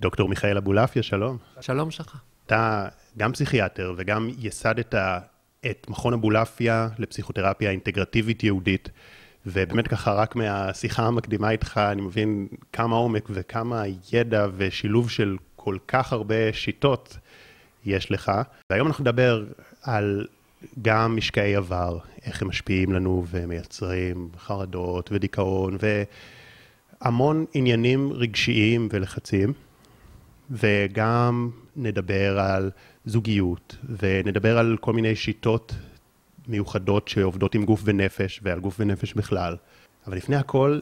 דוקטור מיכאל אבולעפיה, שלום. שלום שלך. אתה גם פסיכיאטר וגם ייסדת את מכון אבולעפיה לפסיכותרפיה אינטגרטיבית יהודית, ובאמת ככה רק מהשיחה המקדימה איתך אני מבין כמה עומק וכמה ידע ושילוב של כל כך הרבה שיטות יש לך. והיום אנחנו נדבר על גם משקעי עבר, איך הם משפיעים לנו ומייצרים חרדות ודיכאון והמון עניינים רגשיים ולחצים. וגם נדבר על זוגיות, ונדבר על כל מיני שיטות מיוחדות שעובדות עם גוף ונפש, ועל גוף ונפש בכלל. אבל לפני הכל,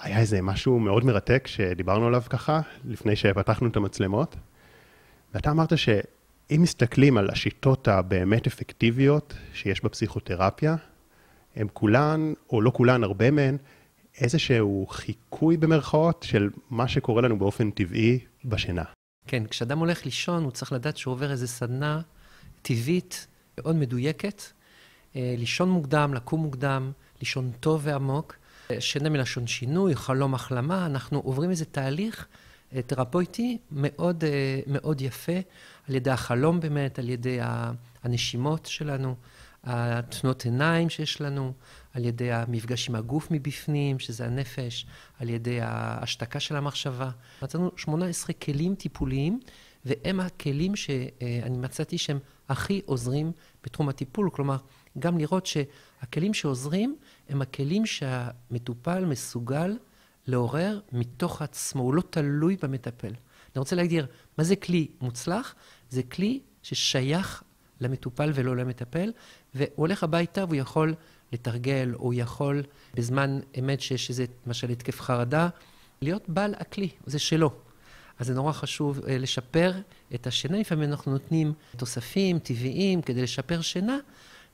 היה איזה משהו מאוד מרתק שדיברנו עליו ככה, לפני שפתחנו את המצלמות, ואתה אמרת שאם מסתכלים על השיטות הבאמת אפקטיביות שיש בפסיכותרפיה, הן כולן, או לא כולן, הרבה מהן, איזשהו חיקוי במרכאות של מה שקורה לנו באופן טבעי בשינה. כן, כשאדם הולך לישון, הוא צריך לדעת שהוא עובר איזו סדנה טבעית מאוד מדויקת. אה, לישון מוקדם, לקום מוקדם, לישון טוב ועמוק. אה, שינה מלשון שינוי, חלום החלמה, אנחנו עוברים איזה תהליך אה, תרפויטי מאוד, מאוד יפה, על ידי החלום באמת, על ידי הנשימות שלנו, התנועות עיניים שיש לנו, על ידי המפגש עם הגוף מבפנים, שזה הנפש, על ידי ההשתקה של המחשבה. מצאנו 18 כלים טיפוליים, והם הכלים שאני מצאתי שהם הכי עוזרים בתחום הטיפול. כלומר, גם לראות שהכלים שעוזרים הם הכלים שהמטופל מסוגל לעורר מתוך עצמו, הוא לא תלוי במטפל. אני רוצה להגדיר, מה זה כלי מוצלח? זה כלי ששייך למטופל ולא למטפל, והוא הולך הביתה והוא יכול לתרגל, או יכול בזמן אמת שיש איזה, למשל, התקף חרדה, להיות בעל הכלי, זה שלו. אז זה נורא חשוב uh, לשפר את השינה. לפעמים אנחנו נותנים תוספים טבעיים כדי לשפר שינה,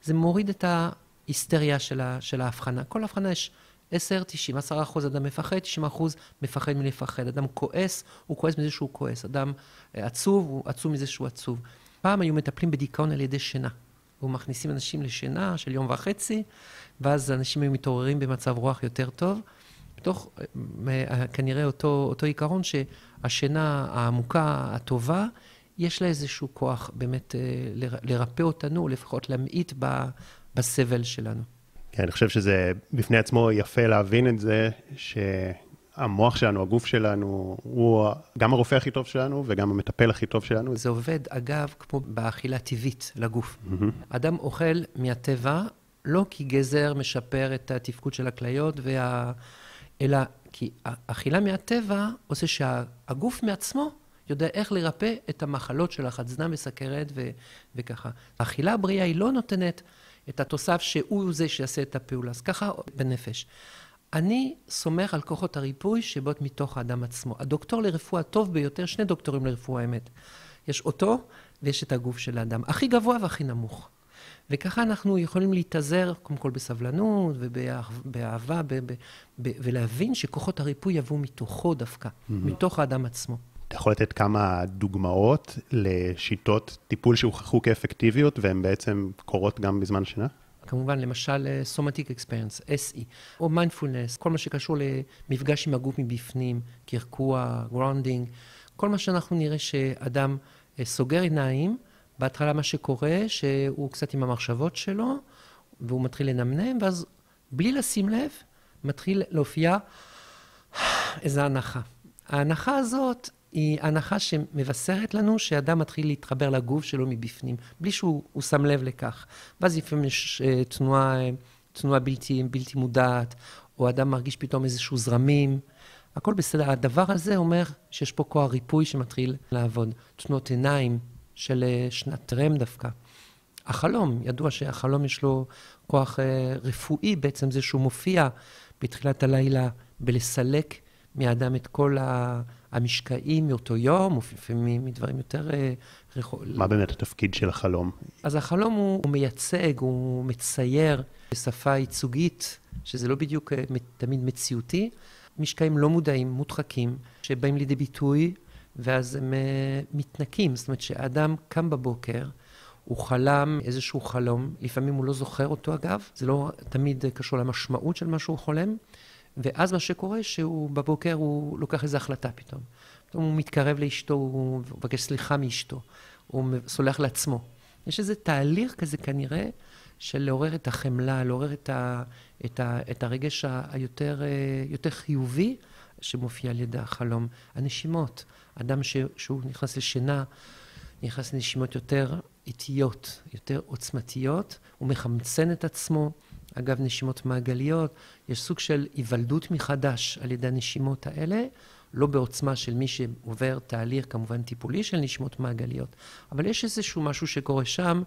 זה מוריד את ההיסטריה של, ה, של ההבחנה. כל הבחנה יש 10, 90, 10 אחוז אדם מפחד, 90 אחוז מפחד מלפחד. אדם כועס, הוא כועס מזה שהוא כועס. אדם uh, עצוב, הוא עצוב מזה שהוא עצוב. פעם היו מטפלים בדיכאון על ידי שינה. ומכניסים אנשים לשינה של יום וחצי, ואז אנשים היו מתעוררים במצב רוח יותר טוב. בתוך אה, כנראה אותו, אותו עיקרון שהשינה העמוקה, הטובה, יש לה איזשהו כוח באמת אה, לרפא אותנו, לפחות להמעיט בסבל שלנו. כן, אני חושב שזה בפני עצמו יפה להבין את זה, ש... המוח שלנו, הגוף שלנו, הוא גם הרופא הכי טוב שלנו וגם המטפל הכי טוב שלנו. זה עובד, אגב, כמו באכילה טבעית לגוף. Mm-hmm. אדם אוכל מהטבע, לא כי גזר משפר את התפקוד של הכליות, וה... אלא כי אכילה מהטבע עושה שהגוף מעצמו יודע איך לרפא את המחלות של החצנה וסכרת ו... וככה. האכילה הבריאה היא לא נותנת את התוסף שהוא זה שיעשה את הפעולה. אז ככה בנפש. אני סומך על כוחות הריפוי שבאות מתוך האדם עצמו. הדוקטור לרפואה הטוב ביותר, שני דוקטורים לרפואה האמת. יש אותו ויש את הגוף של האדם, הכי גבוה והכי נמוך. וככה אנחנו יכולים להתאזר, קודם כל בסבלנות ובאהבה, ב- ב- ב- ולהבין שכוחות הריפוי יבואו מתוכו דווקא, mm-hmm. מתוך האדם עצמו. אתה יכול לתת כמה דוגמאות לשיטות טיפול שהוכחו כאפקטיביות והן בעצם קורות גם בזמן שינה? כמובן, למשל, somatic experience, SE, או מיינדפולנס, כל מה שקשור למפגש עם הגוף מבפנים, קרקוע, grounding, כל מה שאנחנו נראה שאדם אה, סוגר עיניים, בהתחלה מה שקורה, שהוא קצת עם המחשבות שלו, והוא מתחיל לנמנם, ואז בלי לשים לב, מתחיל להופיע איזו הנחה. ההנחה הזאת היא הנחה שמבשרת לנו שאדם מתחיל להתחבר לגוף שלו מבפנים, בלי שהוא שם לב לכך. ואז לפעמים יש uh, תנועה, תנועה בלתי, בלתי מודעת, או אדם מרגיש פתאום איזשהו זרמים. הכל בסדר. הדבר הזה אומר שיש פה כוח ריפוי שמתחיל לעבוד. תנועות עיניים של uh, שנת טרם דווקא. החלום, ידוע שהחלום יש לו כוח uh, רפואי, בעצם זה שהוא מופיע בתחילת הלילה בלסלק מהאדם את כל ה... המשקעים מאותו יום, או לפעמים מדברים יותר... אה, מה באמת התפקיד של החלום? אז החלום הוא, הוא מייצג, הוא מצייר בשפה ייצוגית, שזה לא בדיוק אה, תמיד מציאותי. משקעים לא מודעים, מודחקים, שבאים לידי ביטוי, ואז הם אה, מתנקים. זאת אומרת שאדם קם בבוקר, הוא חלם איזשהו חלום, לפעמים הוא לא זוכר אותו אגב, זה לא תמיד קשור למשמעות של מה שהוא חולם, ואז מה שקורה, שהוא בבוקר הוא לוקח איזו החלטה פתאום. הוא מתקרב לאשתו, הוא מבקש סליחה מאשתו, הוא סולח לעצמו. יש איזה תהליך כזה כנראה של לעורר את החמלה, לעורר את, ה, את, ה, את הרגש היותר יותר חיובי שמופיע על ידי החלום. הנשימות, אדם ש, שהוא נכנס לשינה, נכנס לנשימות יותר איטיות, יותר עוצמתיות, הוא מחמצן את עצמו. אגב, נשימות מעגליות, יש סוג של היוולדות מחדש על ידי הנשימות האלה, לא בעוצמה של מי שעובר תהליך כמובן טיפולי של נשימות מעגליות, אבל יש איזשהו משהו שקורה שם,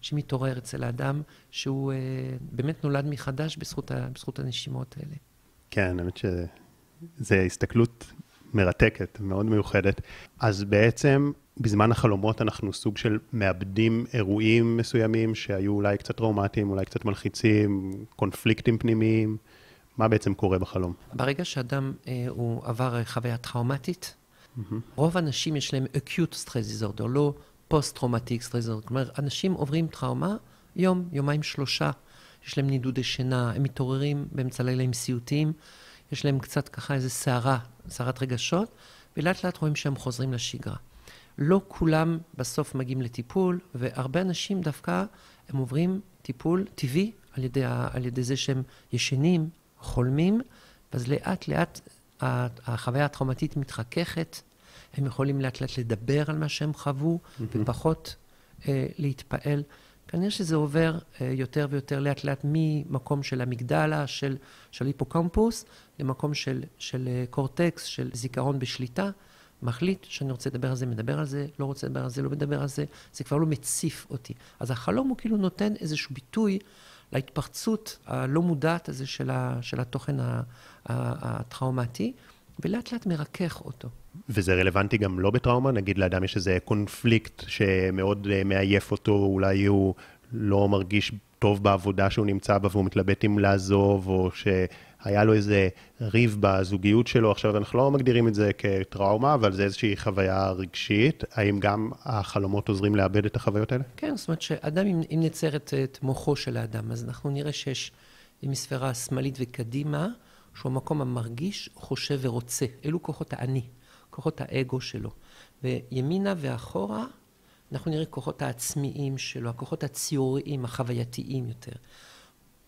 שמתעורר אצל האדם, שהוא אה, באמת נולד מחדש בזכות, ה, בזכות הנשימות האלה. כן, האמת שזו הסתכלות מרתקת, מאוד מיוחדת. אז בעצם בזמן החלומות אנחנו סוג של מאבדים אירועים מסוימים שהיו אולי קצת טראומטיים, אולי קצת מלחיצים, קונפליקטים פנימיים. מה בעצם קורה בחלום? ברגע שאדם אה, הוא עבר חוויה טראומטית, mm-hmm. רוב האנשים יש להם acute stress disorder, לא post-traumatic stress disorder. כלומר, אנשים עוברים טראומה יום, יומיים, שלושה. יש להם נידודי שינה, הם מתעוררים באמצע הלילה עם סיוטים, יש להם קצת ככה איזה סערה, סערת רגשות, ולאט לאט רואים שהם חוזרים לשגרה. לא כולם בסוף מגיעים לטיפול, והרבה אנשים דווקא, הם עוברים טיפול טבעי על ידי, על ידי זה שהם ישנים, חולמים, ואז לאט לאט החוויה הטראומטית מתחככת, הם יכולים לאט לאט לדבר על מה שהם חוו, mm-hmm. ופחות אה, להתפעל. כנראה שזה עובר אה, יותר ויותר לאט לאט ממקום של המגדלה, של, של היפוקמפוס, למקום של, של אה, קורטקס, של זיכרון בשליטה. מחליט שאני רוצה לדבר על זה, מדבר על זה, לא רוצה לדבר על זה, לא מדבר על זה, זה כבר לא מציף אותי. אז החלום הוא כאילו נותן איזשהו ביטוי להתפרצות הלא מודעת הזה של, ה, של התוכן הטראומטי, ולאט לאט מרכך אותו. וזה רלוונטי גם לא בטראומה? נגיד לאדם יש איזה קונפליקט שמאוד אה, מעייף אותו, אולי הוא לא מרגיש טוב בעבודה שהוא נמצא בה והוא מתלבט אם לעזוב, או שהיה לו איזה ריב בזוגיות שלו, עכשיו אנחנו לא מגדירים את זה כטראומה, אבל זה איזושהי חוויה רגשית. האם גם החלומות עוזרים לאבד את החוויות האלה? כן, זאת אומרת שאדם, אם, אם נצייר את, את מוחו של האדם, אז אנחנו נראה שיש מספירה שמאלית וקדימה, שהוא המקום המרגיש, חושב ורוצה. אלו כוחות האני, כוחות האגו שלו. וימינה ואחורה, אנחנו נראה כוחות העצמיים שלו, הכוחות הציוריים, החווייתיים יותר.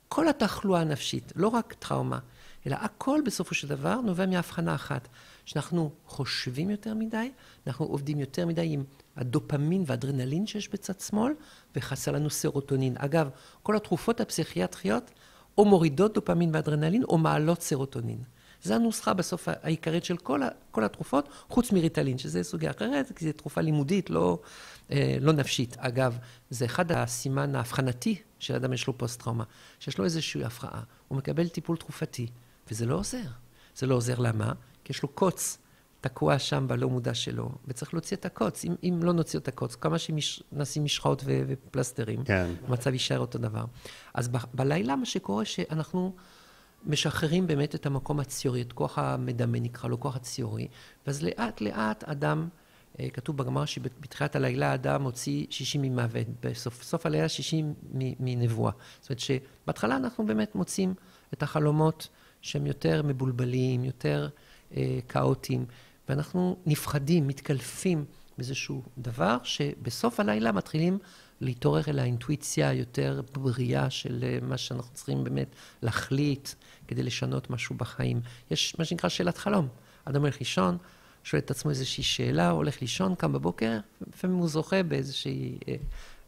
כל התחלואה הנפשית, לא רק טראומה, אלא הכל בסופו של דבר נובע מהבחנה אחת, שאנחנו חושבים יותר מדי, אנחנו עובדים יותר מדי עם הדופמין והאדרנלין שיש בצד שמאל, וחסר לנו סרוטונין. אגב, כל התרופות הפסיכיאטריות או מורידות דופמין ואדרנלין או מעלות סרוטונין. זו הנוסחה בסוף העיקרית של כל, ה, כל התרופות, חוץ מריטלין, שזה סוגיה אחרת, כי זו תרופה לימודית, לא, אה, לא נפשית. אגב, זה אחד הסימן האבחנתי של אדם יש לו פוסט-טראומה, שיש לו איזושהי הפרעה. הוא מקבל טיפול תרופתי, וזה לא עוזר. זה לא עוזר למה? כי יש לו קוץ תקוע שם בלא מודע שלו, וצריך להוציא את הקוץ. אם, אם לא נוציא את הקוץ, כמה שנשים משחות ו- ופלסטרים, כן. המצב יישאר אותו דבר. אז ב- בלילה מה שקורה, שאנחנו משחררים באמת את המקום הציורי, את כוח המדמה נקרא לו, כוח הציורי, ואז לאט לאט אדם, אה, כתוב בגמר שבתחילת הלילה אדם מוציא שישים ממוות, בסוף סוף הלילה שישים מנבואה. זאת אומרת שבהתחלה אנחנו באמת מוצאים את החלומות שהם יותר מבולבלים, יותר אה, כאוטיים. ואנחנו נפחדים, מתקלפים באיזשהו דבר, שבסוף הלילה מתחילים להתעורר אל האינטואיציה היותר בריאה של אה, מה שאנחנו צריכים באמת להחליט כדי לשנות משהו בחיים. יש מה שנקרא שאלת חלום. אדם הולך לישון, שואל את עצמו איזושהי שאלה, הולך לישון, קם בבוקר, לפעמים הוא זוכה באיזושהי אה,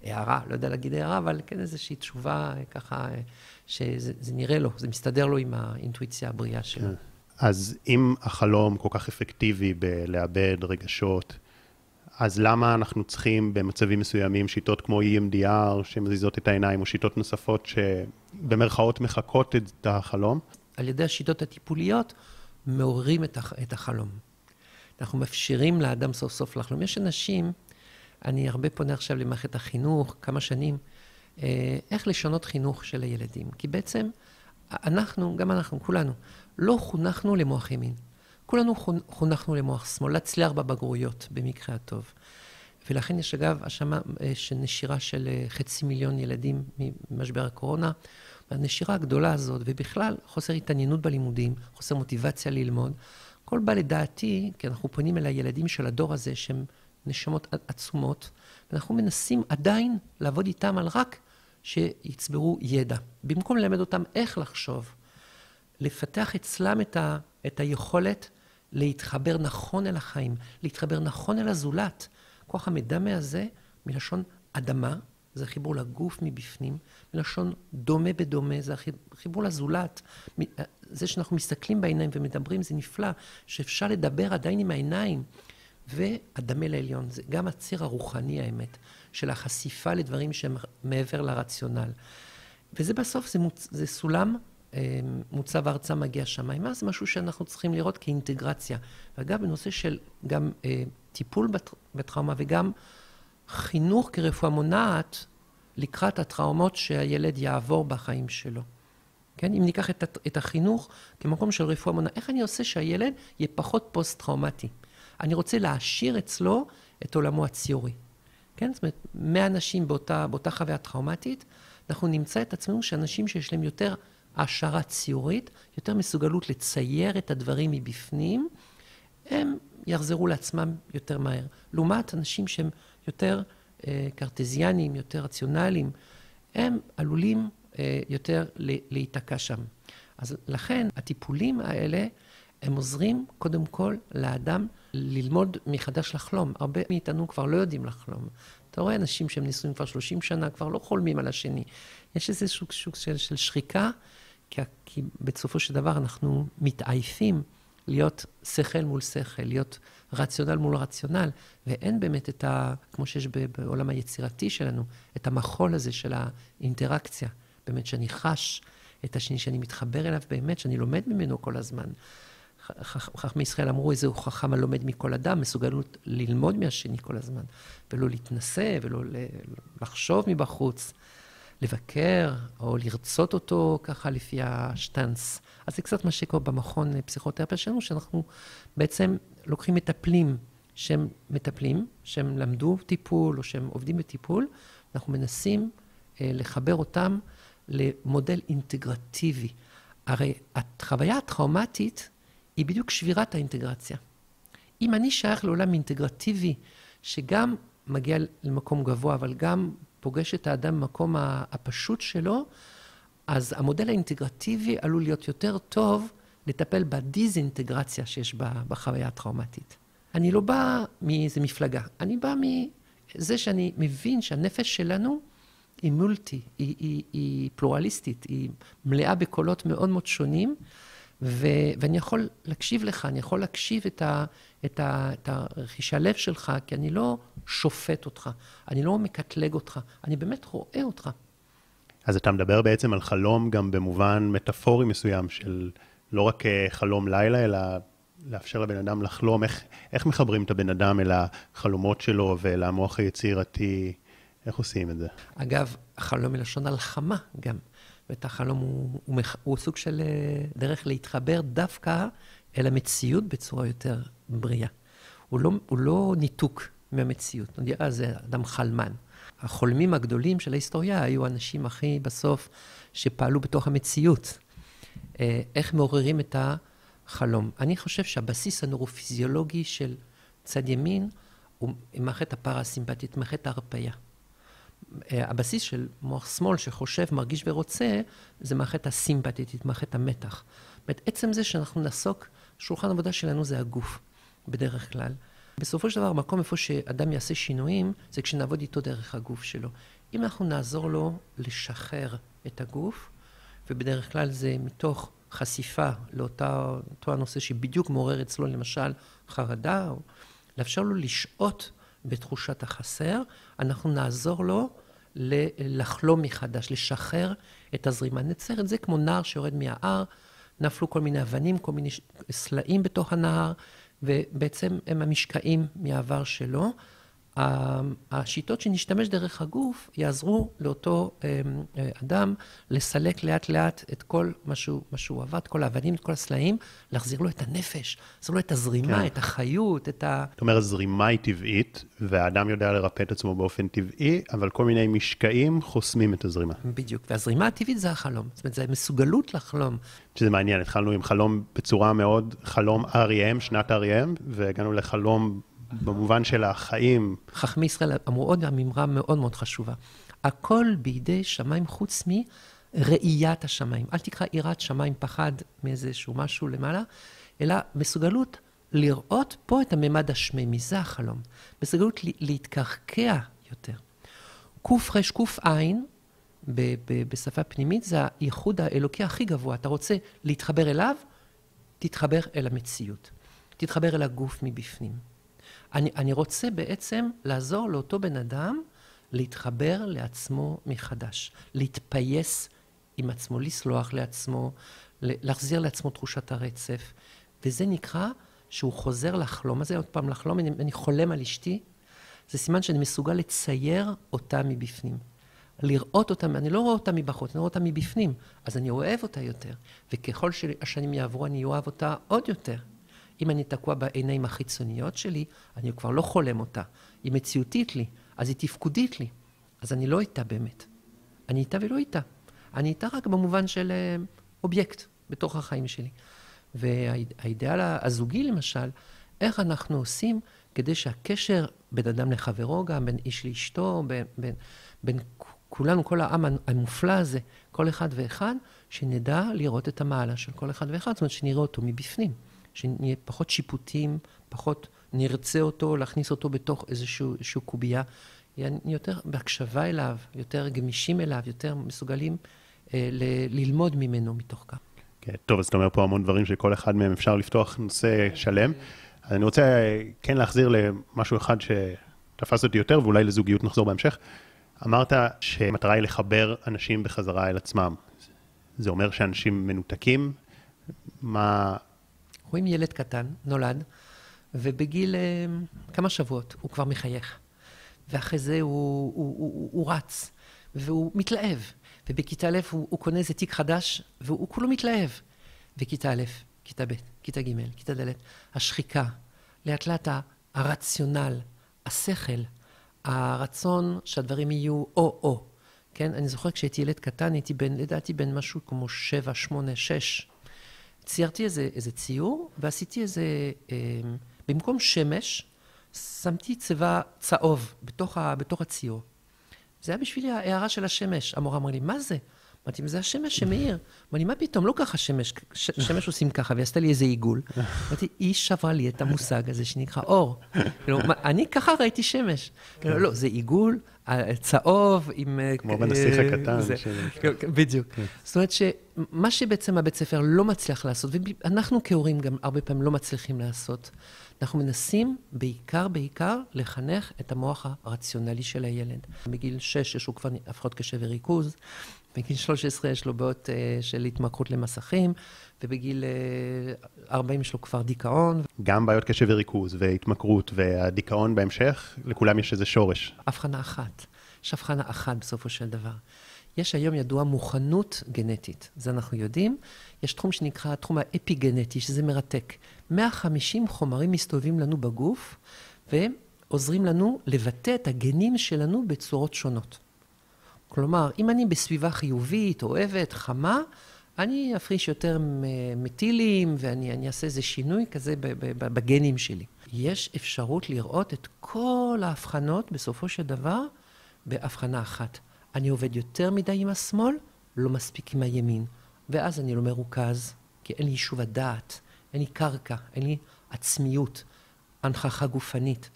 הערה, לא יודע להגיד הערה, אבל כן איזושהי תשובה אה, ככה, שזה נראה לו, זה מסתדר לו עם האינטואיציה הבריאה שלו. כן. אז אם החלום כל כך אפקטיבי בלאבד רגשות, אז למה אנחנו צריכים במצבים מסוימים שיטות כמו EMDR שמזיזות את העיניים, או שיטות נוספות שבמרכאות מחקות את החלום? על ידי השיטות הטיפוליות מעוררים את החלום. אנחנו מאפשרים לאדם סוף סוף לחלום. יש אנשים, אני הרבה פונה עכשיו למערכת החינוך, כמה שנים, אה, איך לשנות חינוך של הילדים. כי בעצם אנחנו, גם אנחנו, כולנו, לא חונכנו למוח ימין. כולנו חונכנו למוח שמאל, להצליח בבגרויות, במקרה הטוב. ולכן יש אגב האשמה אה, של אה, חצי מיליון ילדים ממשבר הקורונה. והנשירה הגדולה הזאת, ובכלל חוסר התעניינות בלימודים, חוסר מוטיבציה ללמוד, הכל בא לדעתי, כי אנחנו פונים אל הילדים של הדור הזה, שהם נשמות עצומות, ואנחנו מנסים עדיין לעבוד איתם על רק שיצברו ידע. במקום ללמד אותם איך לחשוב, לפתח אצלם את, ה, את היכולת להתחבר נכון אל החיים, להתחבר נכון אל הזולת. כוח המדמה הזה, מלשון אדמה, זה חיבור לגוף מבפנים, מלשון דומה בדומה, זה חיבור לזולת. זה שאנחנו מסתכלים בעיניים ומדברים, זה נפלא, שאפשר לדבר עדיין עם העיניים. והדמה לעליון, זה גם הציר הרוחני האמת, של החשיפה לדברים שהם מעבר לרציונל. וזה בסוף, זה, מוצ... זה סולם אה, מוצב ארצה מגיע שמיימה, זה משהו שאנחנו צריכים לראות כאינטגרציה. ואגב, בנושא של גם אה, טיפול בט... בטראומה וגם חינוך כרפואה מונעת לקראת הטראומות שהילד יעבור בחיים שלו. כן? אם ניקח את, את החינוך כמקום של רפואה מונעת, איך אני עושה שהילד יהיה פחות פוסט-טראומטי? אני רוצה להעשיר אצלו את עולמו הציורי. כן? זאת אומרת, 100 אנשים באותה, באותה חוויה טראומטית, אנחנו נמצא את עצמנו שאנשים שיש להם יותר העשרה ציורית, יותר מסוגלות לצייר את הדברים מבפנים, הם יחזרו לעצמם יותר מהר. לעומת אנשים שהם יותר אה, קרטזיאנים, יותר רציונליים, הם עלולים אה, יותר להיתקע שם. אז לכן הטיפולים האלה, הם עוזרים קודם כל לאדם ללמוד מחדש לחלום. הרבה מאיתנו כבר לא יודעים לחלום. אתה רואה אנשים שהם נישואים כבר 30 שנה, כבר לא חולמים על השני. יש איזה שוק, שוק של, של שחיקה, כי, כי בסופו של דבר אנחנו מתעייפים להיות שכל מול שכל, להיות רציונל מול רציונל, ואין באמת את ה... כמו שיש בעולם היצירתי שלנו, את המחול הזה של האינטראקציה. באמת שאני חש את השני, שאני מתחבר אליו באמת, שאני לומד ממנו כל הזמן. חכמי ישראל אמרו, איזהו חכם הלומד מכל אדם, מסוגלות ללמוד מהשני כל הזמן, ולא להתנשא, ולא לחשוב מבחוץ, לבקר, או לרצות אותו ככה לפי השטאנץ. אז זה קצת מה שקורה במכון פסיכותרפיה שלנו, שאנחנו בעצם לוקחים מטפלים שהם מטפלים, שהם למדו טיפול, או שהם עובדים בטיפול, אנחנו מנסים אה, לחבר אותם למודל אינטגרטיבי. הרי החוויה הטראומטית היא בדיוק שבירת האינטגרציה. אם אני שייך לעולם אינטגרטיבי, שגם מגיע למקום גבוה, אבל גם פוגש את האדם במקום הפשוט שלו, אז המודל האינטגרטיבי עלול להיות יותר טוב לטפל בדיזינטגרציה שיש בחוויה הטראומטית. אני לא בא מאיזה מפלגה, אני בא מזה שאני מבין שהנפש שלנו היא מולטי, היא, היא, היא פלורליסטית, היא מלאה בקולות מאוד מאוד שונים, ו, ואני יכול להקשיב לך, אני יכול להקשיב את, ה, את, ה, את הרכישי הלב שלך, כי אני לא שופט אותך, אני לא מקטלג אותך, אני באמת רואה אותך. אז אתה מדבר בעצם על חלום גם במובן מטאפורי מסוים של לא רק אה, חלום לילה, אלא לאפשר לבן אדם לחלום, איך, איך מחברים את הבן אדם אל החלומות שלו ואל המוח היצירתי, איך עושים את זה? אגב, החלום מלשון הלחמה גם. ואת החלום הוא, הוא, הוא סוג של אה, דרך להתחבר דווקא אל המציאות בצורה יותר בריאה. הוא לא, הוא לא ניתוק מהמציאות. נגיד, אה, זה אדם חלמן. החולמים הגדולים של ההיסטוריה היו האנשים הכי בסוף שפעלו בתוך המציאות. אה, איך מעוררים את החלום. אני חושב שהבסיס הנורופיזיולוגי של צד ימין הוא מערכת הפרסימפטית, מערכת ההרפאיה. אה, הבסיס של מוח שמאל שחושב, מרגיש ורוצה, זה מערכת הסימפטית, מערכת המתח. זאת אומרת, עצם זה שאנחנו נעסוק, שולחן עבודה שלנו זה הגוף, בדרך כלל. בסופו של דבר, המקום איפה שאדם יעשה שינויים, זה כשנעבוד איתו דרך הגוף שלו. אם אנחנו נעזור לו לשחרר את הגוף, ובדרך כלל זה מתוך חשיפה לאותו הנושא שבדיוק מעורר אצלו, למשל, חרדה, או לאפשר לו לשהות בתחושת החסר, אנחנו נעזור לו לחלום מחדש, לשחרר את הזרימה. נצייר את זה כמו נער שיורד מההר, נפלו כל מיני אבנים, כל מיני סלעים בתוך הנהר, ובעצם הם המשקעים מהעבר שלו. השיטות שנשתמש דרך הגוף יעזרו לאותו אה, אה, אדם לסלק לאט לאט את כל מה שהוא, מה שהוא עבד, כל האבנים, את כל הסלעים, להחזיר לו את הנפש, להחזיר לו את הזרימה, כן. את החיות, את ה... זאת אומרת, הזרימה היא טבעית, והאדם יודע לרפא את עצמו באופן טבעי, אבל כל מיני משקעים חוסמים את הזרימה. בדיוק, והזרימה הטבעית זה החלום. זאת אומרת, זה מסוגלות לחלום. שזה מעניין, התחלנו עם חלום בצורה מאוד, חלום R.E.M, שנת R.E.M, והגענו לחלום במובן של החיים. חכמי ישראל אמרו עוד אמירה מאוד מאוד חשובה. הכל בידי שמיים חוץ מראיית השמיים. אל תקרא יראת שמיים פחד מאיזשהו משהו למעלה, אלא מסוגלות לראות פה את הממד השמימי, זה החלום. מסוגלות להתקרקע יותר. קרקע בשפה פנימית זה הייחוד האלוקי הכי גבוה. אתה רוצה להתחבר אליו, תתחבר אל המציאות. תתחבר אל הגוף מבפנים. אני, אני רוצה בעצם לעזור לאותו בן אדם להתחבר לעצמו מחדש, להתפייס עם עצמו, לסלוח לעצמו, להחזיר לעצמו תחושת הרצף, וזה נקרא שהוא חוזר לחלום הזה, עוד פעם לחלום, אני, אני חולם על אשתי, זה סימן שאני מסוגל לצייר אותה מבפנים. לראות אותה, אני לא רואה אותה מבחוץ, אני רואה אותה מבפנים, אז אני אוהב אותה יותר, וככל שהשנים יעברו אני אוהב אותה עוד יותר. אם אני תקוע בעיניים החיצוניות שלי, אני כבר לא חולם אותה. היא מציאותית לי, אז היא תפקודית לי. אז אני לא איתה באמת. אני איתה ולא איתה. אני איתה רק במובן של אה, אובייקט בתוך החיים שלי. והאידאל הזוגי למשל, איך אנחנו עושים כדי שהקשר בין אדם לחברו גם, בין איש לאשתו, בין, בין, בין כולנו, כל העם המופלא הזה, כל אחד ואחד, שנדע לראות את המעלה של כל אחד ואחד, זאת אומרת שנראה אותו מבפנים. שנהיה פחות שיפוטים, פחות נרצה אותו, להכניס אותו בתוך איזושהי קובייה. יותר בהקשבה אליו, יותר גמישים אליו, יותר מסוגלים אה, ל- ללמוד ממנו מתוך כך. כן, טוב, אז אתה אומר פה המון דברים שכל אחד מהם אפשר לפתוח נושא שלם. אז אני רוצה אה, כן להחזיר למשהו אחד שתפס אותי יותר, ואולי לזוגיות נחזור בהמשך. אמרת שהמטרה היא לחבר אנשים בחזרה אל עצמם. זה אומר שאנשים מנותקים? מה, רואים ילד קטן, נולד, ובגיל אה, כמה שבועות הוא כבר מחייך. ואחרי זה הוא, הוא, הוא, הוא רץ, והוא מתלהב. ובכיתה א' הוא, הוא קונה איזה תיק חדש, והוא כולו מתלהב. וכיתה א', כיתה ב', כיתה ג', כיתה ד', השחיקה, לאט לאט הרציונל, השכל, הרצון שהדברים יהיו או-או. כן? אני זוכר כשהייתי ילד קטן, הייתי בן, לדעתי בן משהו כמו שבע, שמונה, שש. ציירתי איזה, איזה ציור, ועשיתי איזה, אה, במקום שמש, שמתי צבע צהוב בתוך, ה, בתוך הציור. זה היה בשבילי ההערה של השמש. המורה אמרה לי, מה זה? אמרתי, זה השמש שמאיר. אמרתי, מה פתאום, לא ככה שמש, שמש עושים ככה, והיא עשתה לי איזה עיגול. אמרתי, היא שברה לי את המושג הזה שנקרא אור. כאילו, אני ככה ראיתי שמש. לא, זה עיגול, צהוב עם... אה, כמו בנסיך אה, הקטן. כן, כן, בדיוק. כן. זאת אומרת שמה שבעצם הבית ספר לא מצליח לעשות, ואנחנו כהורים גם הרבה פעמים לא מצליחים לעשות, אנחנו מנסים בעיקר, בעיקר, לחנך את המוח הרציונלי של הילד. בגיל 6 יש לו כבר הפרעות קשב וריכוז, בגיל 13 יש לו בעיות uh, של התמכרות למסכים, ובגיל uh, 40 יש לו כבר דיכאון. גם בעיות קשב וריכוז והתמכרות והדיכאון בהמשך, לכולם יש איזה שורש. הבחנה אחת. יש הבחנה אחת בסופו של דבר. יש היום ידוע מוכנות גנטית, זה אנחנו יודעים. יש תחום שנקרא התחום האפיגנטי, שזה מרתק. 150 חומרים מסתובבים לנו בגוף, והם עוזרים לנו לבטא את הגנים שלנו בצורות שונות. כלומר, אם אני בסביבה חיובית, אוהבת, חמה, אני אפריש יותר מטילים ואני אעשה איזה שינוי כזה בגנים שלי. יש אפשרות לראות את כל ההבחנות בסופו של דבר בהבחנה אחת. אני עובד יותר מדי עם השמאל, לא מספיק עם הימין. ואז אני לא מרוכז, כי אין לי יישוב הדעת, אין לי קרקע, אין לי עצמיות, הנכחה גופנית.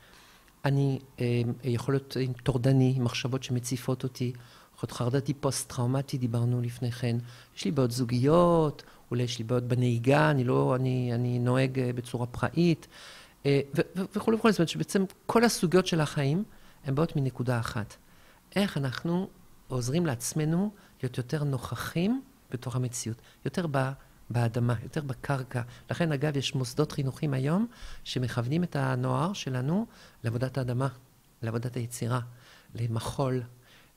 אני אה, יכול להיות טורדני, עם מחשבות שמציפות אותי, להיות חרדתי פוסט-טראומטי, דיברנו לפני כן. יש לי בעיות זוגיות, אולי יש לי בעיות בנהיגה, אני לא, אני, אני נוהג אה, בצורה פראית, אה, וכולי וכולי. זאת אומרת שבעצם כל הסוגיות של החיים הן באות מנקודה אחת. איך אנחנו עוזרים לעצמנו להיות יותר נוכחים בתוך המציאות, יותר ב, באדמה, יותר בקרקע. לכן, אגב, יש מוסדות חינוכים היום שמכוונים את הנוער שלנו לעבודת האדמה. לעבודת היצירה, למחול,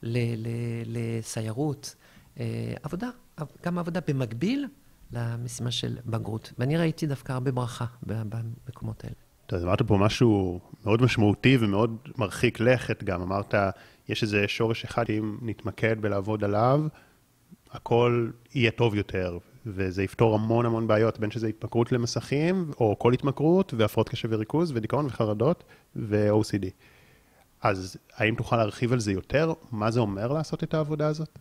לסיירות, אה, עבודה, גם עבודה במקביל למשימה של בגרות. ואני ראיתי דווקא הרבה ברכה במקומות האלה. אז אמרת פה משהו מאוד משמעותי ומאוד מרחיק לכת גם. אמרת, יש איזה שורש אחד, אם נתמקד בלעבוד עליו, הכל יהיה טוב יותר, וזה יפתור המון המון בעיות, בין שזה התמכרות למסכים, או כל התמכרות, והפרעות קשב וריכוז, ודיכאון וחרדות, ו-OCD. אז האם תוכל להרחיב על זה יותר? מה זה אומר לעשות את העבודה הזאת?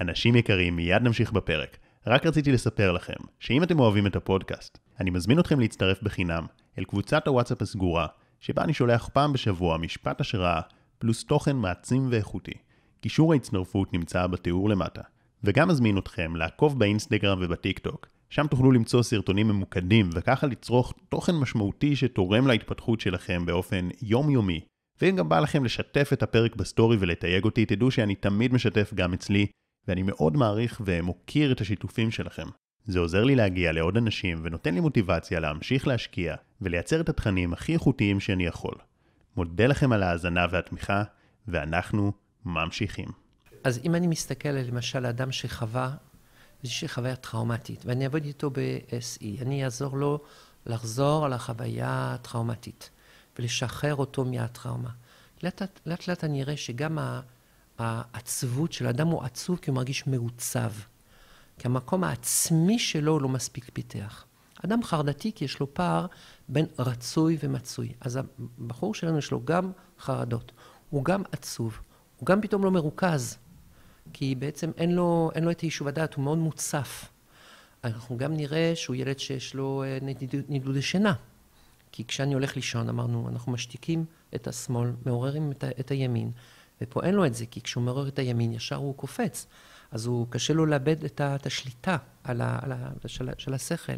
אנשים יקרים, מיד נמשיך בפרק. רק רציתי לספר לכם, שאם אתם אוהבים את הפודקאסט, אני מזמין אתכם להצטרף בחינם אל קבוצת הוואטסאפ הסגורה, שבה אני שולח פעם בשבוע משפט השראה, פלוס תוכן מעצים ואיכותי. קישור ההצטרפות נמצא בתיאור למטה. וגם מזמין אתכם לעקוב באינסטגרם ובטיק טוק. שם תוכלו למצוא סרטונים ממוקדים, וככה לצרוך תוכן משמעותי שתורם להתפתחות שלכם באופן יומיומי. ואם גם בא לכם לשתף את הפרק בסטורי ולתייג אותי, תדעו שאני תמיד משתף גם אצלי, ואני מאוד מעריך ומוקיר את השיתופים שלכם. זה עוזר לי להגיע לעוד אנשים ונותן לי מוטיבציה להמשיך להשקיע ולייצר את התכנים הכי איכותיים שאני יכול. מודה לכם על ההאזנה והתמיכה, ואנחנו ממשיכים. אז אם אני מסתכל על למשל אדם שחווה איזושהי חוויה טראומטית, ואני אעבוד איתו ב-SE, אני אעזור לו לחזור על החוויה הטראומטית ולשחרר אותו מהטראומה. לאט לאט, אני אראה שגם העצבות של האדם הוא עצוב כי הוא מרגיש מעוצב. כי המקום העצמי שלו לא מספיק פיתח. אדם חרדתי כי יש לו פער בין רצוי ומצוי. אז הבחור שלנו יש לו גם חרדות, הוא גם עצוב, הוא גם פתאום לא מרוכז, כי בעצם אין לו, אין לו את היישוב הדעת, הוא מאוד מוצף. אנחנו גם נראה שהוא ילד שיש לו אה, נדודי שינה. כי כשאני הולך לישון, אמרנו, אנחנו משתיקים את השמאל, מעוררים את, את הימין, ופה אין לו את זה, כי כשהוא מעורר את הימין, ישר הוא קופץ. אז הוא, קשה לו לאבד את, את השליטה על ה, על ה, של, של השכל.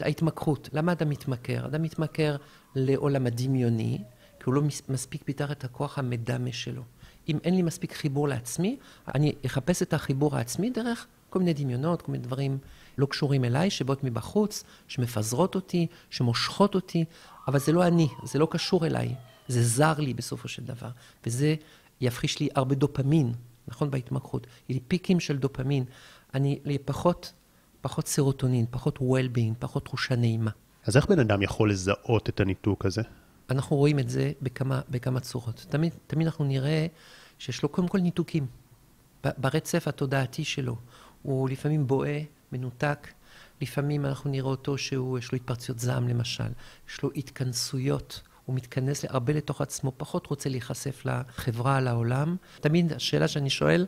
ההתמכרות, למה אדם מתמכר? אדם מתמכר לעולם הדמיוני, כי הוא לא מספיק פיתח את הכוח המדמה שלו. אם אין לי מספיק חיבור לעצמי, אני אחפש את החיבור העצמי דרך כל מיני דמיונות, כל מיני דברים לא קשורים אליי, שבאות מבחוץ, שמפזרות אותי, שמושכות אותי, אבל זה לא אני, זה לא קשור אליי, זה זר לי בסופו של דבר. וזה יפחיש לי הרבה דופמין, נכון? בהתמכרות. יהיה לי פיקים של דופמין. אני, פחות, פחות סרוטונין, פחות well-being, פחות תחושה נעימה. אז איך בן אדם יכול לזהות את הניתוק הזה? אנחנו רואים את זה בכמה, בכמה צורות. תמיד, תמיד אנחנו נראה שיש לו קודם כל ניתוקים. ברצף התודעתי שלו. הוא לפעמים בוהה, מנותק, לפעמים אנחנו נראה אותו שיש לו התפרצויות זעם למשל, יש לו התכנסויות, הוא מתכנס הרבה לתוך עצמו, פחות רוצה להיחשף לחברה, לעולם. תמיד השאלה שאני שואל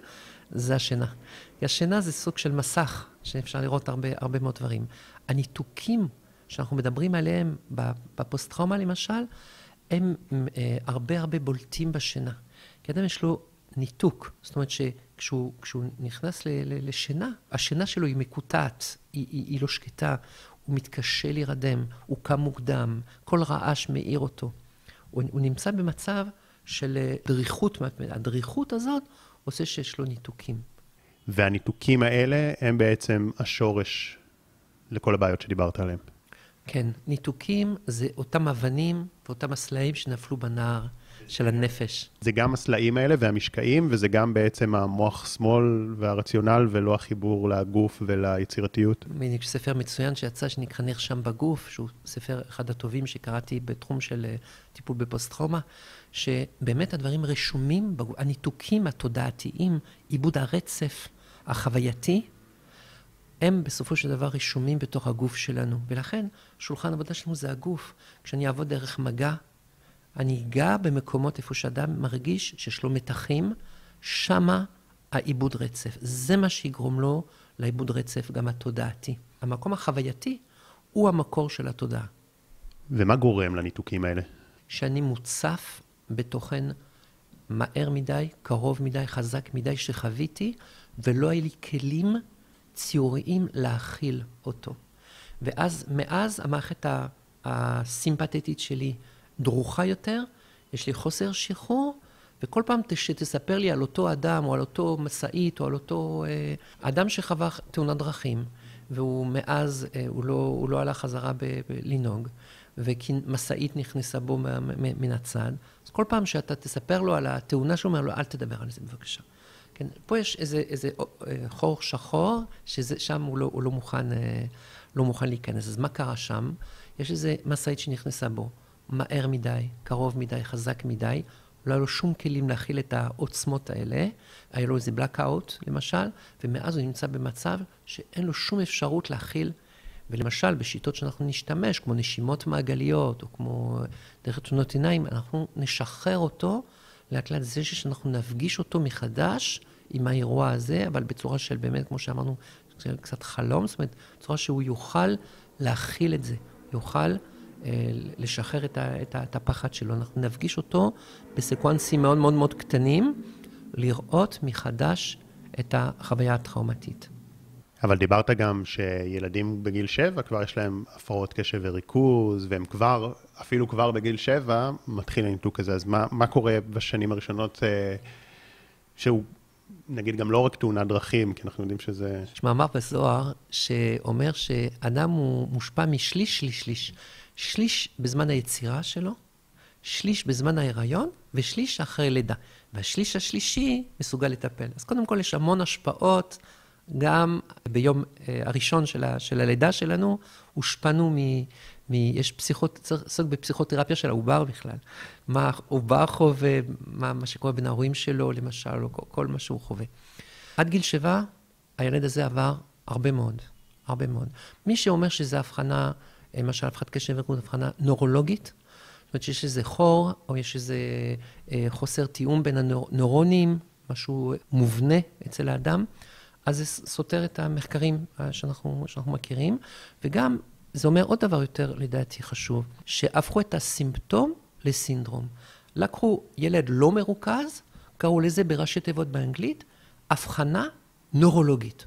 זה השינה. כי השינה זה סוג של מסך, שאפשר לראות הרבה, הרבה מאוד דברים. הניתוקים שאנחנו מדברים עליהם בפוסט-טראומה למשל, הם אה, הרבה הרבה בולטים בשינה. כי אדם יש לו ניתוק, זאת אומרת שכשהוא נכנס ל, ל, לשינה, השינה שלו היא מקוטעת, היא, היא, היא לא שקטה, הוא מתקשה להירדם, הוא קם מוקדם, כל רעש מאיר אותו. הוא, הוא נמצא במצב של אה, דריכות, הדריכות הזאת עושה שיש לו ניתוקים. והניתוקים האלה הם בעצם השורש לכל הבעיות שדיברת עליהן. כן, ניתוקים זה אותם אבנים ואותם הסלעים שנפלו בנהר. של הנפש. זה גם הסלעים האלה והמשקעים, וזה גם בעצם המוח שמאל והרציונל, ולא החיבור לגוף וליצירתיות. בדיוק, ספר מצוין שיצא, שנקרא נרשם בגוף, שהוא ספר אחד הטובים שקראתי בתחום של אה, טיפול בפוסט-טראומה, שבאמת הדברים רשומים, בגוף, הניתוקים התודעתיים, עיבוד הרצף החווייתי, הם בסופו של דבר רשומים בתוך הגוף שלנו. ולכן, שולחן עבודה שלנו זה הגוף. כשאני אעבוד דרך מגע, אני אגע במקומות איפה שאדם מרגיש שיש לו מתחים, שמה העיבוד רצף. זה מה שיגרום לו לעיבוד רצף גם התודעתי. המקום החווייתי הוא המקור של התודעה. ומה גורם לניתוקים האלה? שאני מוצף בתוכן מהר מדי, קרוב מדי, חזק מדי, שחוויתי, ולא היה לי כלים ציוריים להכיל אותו. ואז, מאז המערכת הסימפתטית שלי דרוכה יותר, יש לי חוסר שחרור, וכל פעם שתספר לי על אותו אדם, או על אותו משאית, או על אותו אה, אדם שחווה תאונת דרכים, והוא מאז, אה, הוא, לא, הוא לא עלה חזרה לנהוג, וכי משאית נכנסה בו מן הצד. אז כל פעם שאתה תספר לו על התאונה שהוא אומר לו, אל תדבר על זה בבקשה. כן, פה יש איזה, איזה אה, חור שחור, ששם הוא, לא, הוא לא, מוכן, אה, לא מוכן להיכנס. אז מה קרה שם? יש איזה משאית שנכנסה בו, מהר מדי, קרוב מדי, חזק מדי, לא היה לו שום כלים להכיל את העוצמות האלה, היה לו איזה blackout למשל, ומאז הוא נמצא במצב שאין לו שום אפשרות להכיל. ולמשל, בשיטות שאנחנו נשתמש, כמו נשימות מעגליות, או כמו דרך תאונות עיניים, אנחנו נשחרר אותו לאט לאט זה שאנחנו נפגיש אותו מחדש עם האירוע הזה, אבל בצורה של באמת, כמו שאמרנו, קצת חלום, זאת אומרת, בצורה שהוא יוכל להכיל את זה, יוכל לשחרר את, ה, את, ה, את הפחד שלו. אנחנו נפגיש אותו בסקוונסים מאוד מאוד מאוד קטנים, לראות מחדש את החוויה הטראומטית. אבל דיברת גם שילדים בגיל שבע כבר יש להם הפרעות קשב וריכוז, והם כבר, אפילו כבר בגיל שבע, מתחיל הניתוק הזה. אז מה, מה קורה בשנים הראשונות אה, שהוא, נגיד, גם לא רק תאונת דרכים, כי אנחנו יודעים שזה... יש מאמר בזוהר שאומר שאדם הוא מושפע משליש, שליש, שליש. שליש בזמן היצירה שלו, שליש בזמן ההיריון, ושליש אחרי לידה. והשליש השלישי מסוגל לטפל. אז קודם כל יש המון השפעות. גם ביום אה, הראשון של, ה, של הלידה שלנו, הושפענו מ... מ יש פסיכות, צריך לעסוק בפסיכותרפיה של העובר בכלל. מה העובר חווה, מה, מה שקורה בין ההורים שלו, למשל, או כל, כל מה שהוא חווה. עד גיל שבע, הילד הזה עבר הרבה מאוד, הרבה מאוד. מי שאומר שזו הבחנה, אה, למשל, הבחנת קשב וריכוז, הבחנה נורולוגית, זאת אומרת שיש איזה חור, או יש איזה אה, חוסר תיאום בין הנוירונים, משהו מובנה אצל האדם. אז זה סותר את המחקרים אה, שאנחנו, שאנחנו מכירים, וגם זה אומר עוד דבר יותר, לדעתי, חשוב, שהפכו את הסימפטום לסינדרום. לקחו ילד לא מרוכז, קראו לזה בראשי תיבות באנגלית, הבחנה נורולוגית.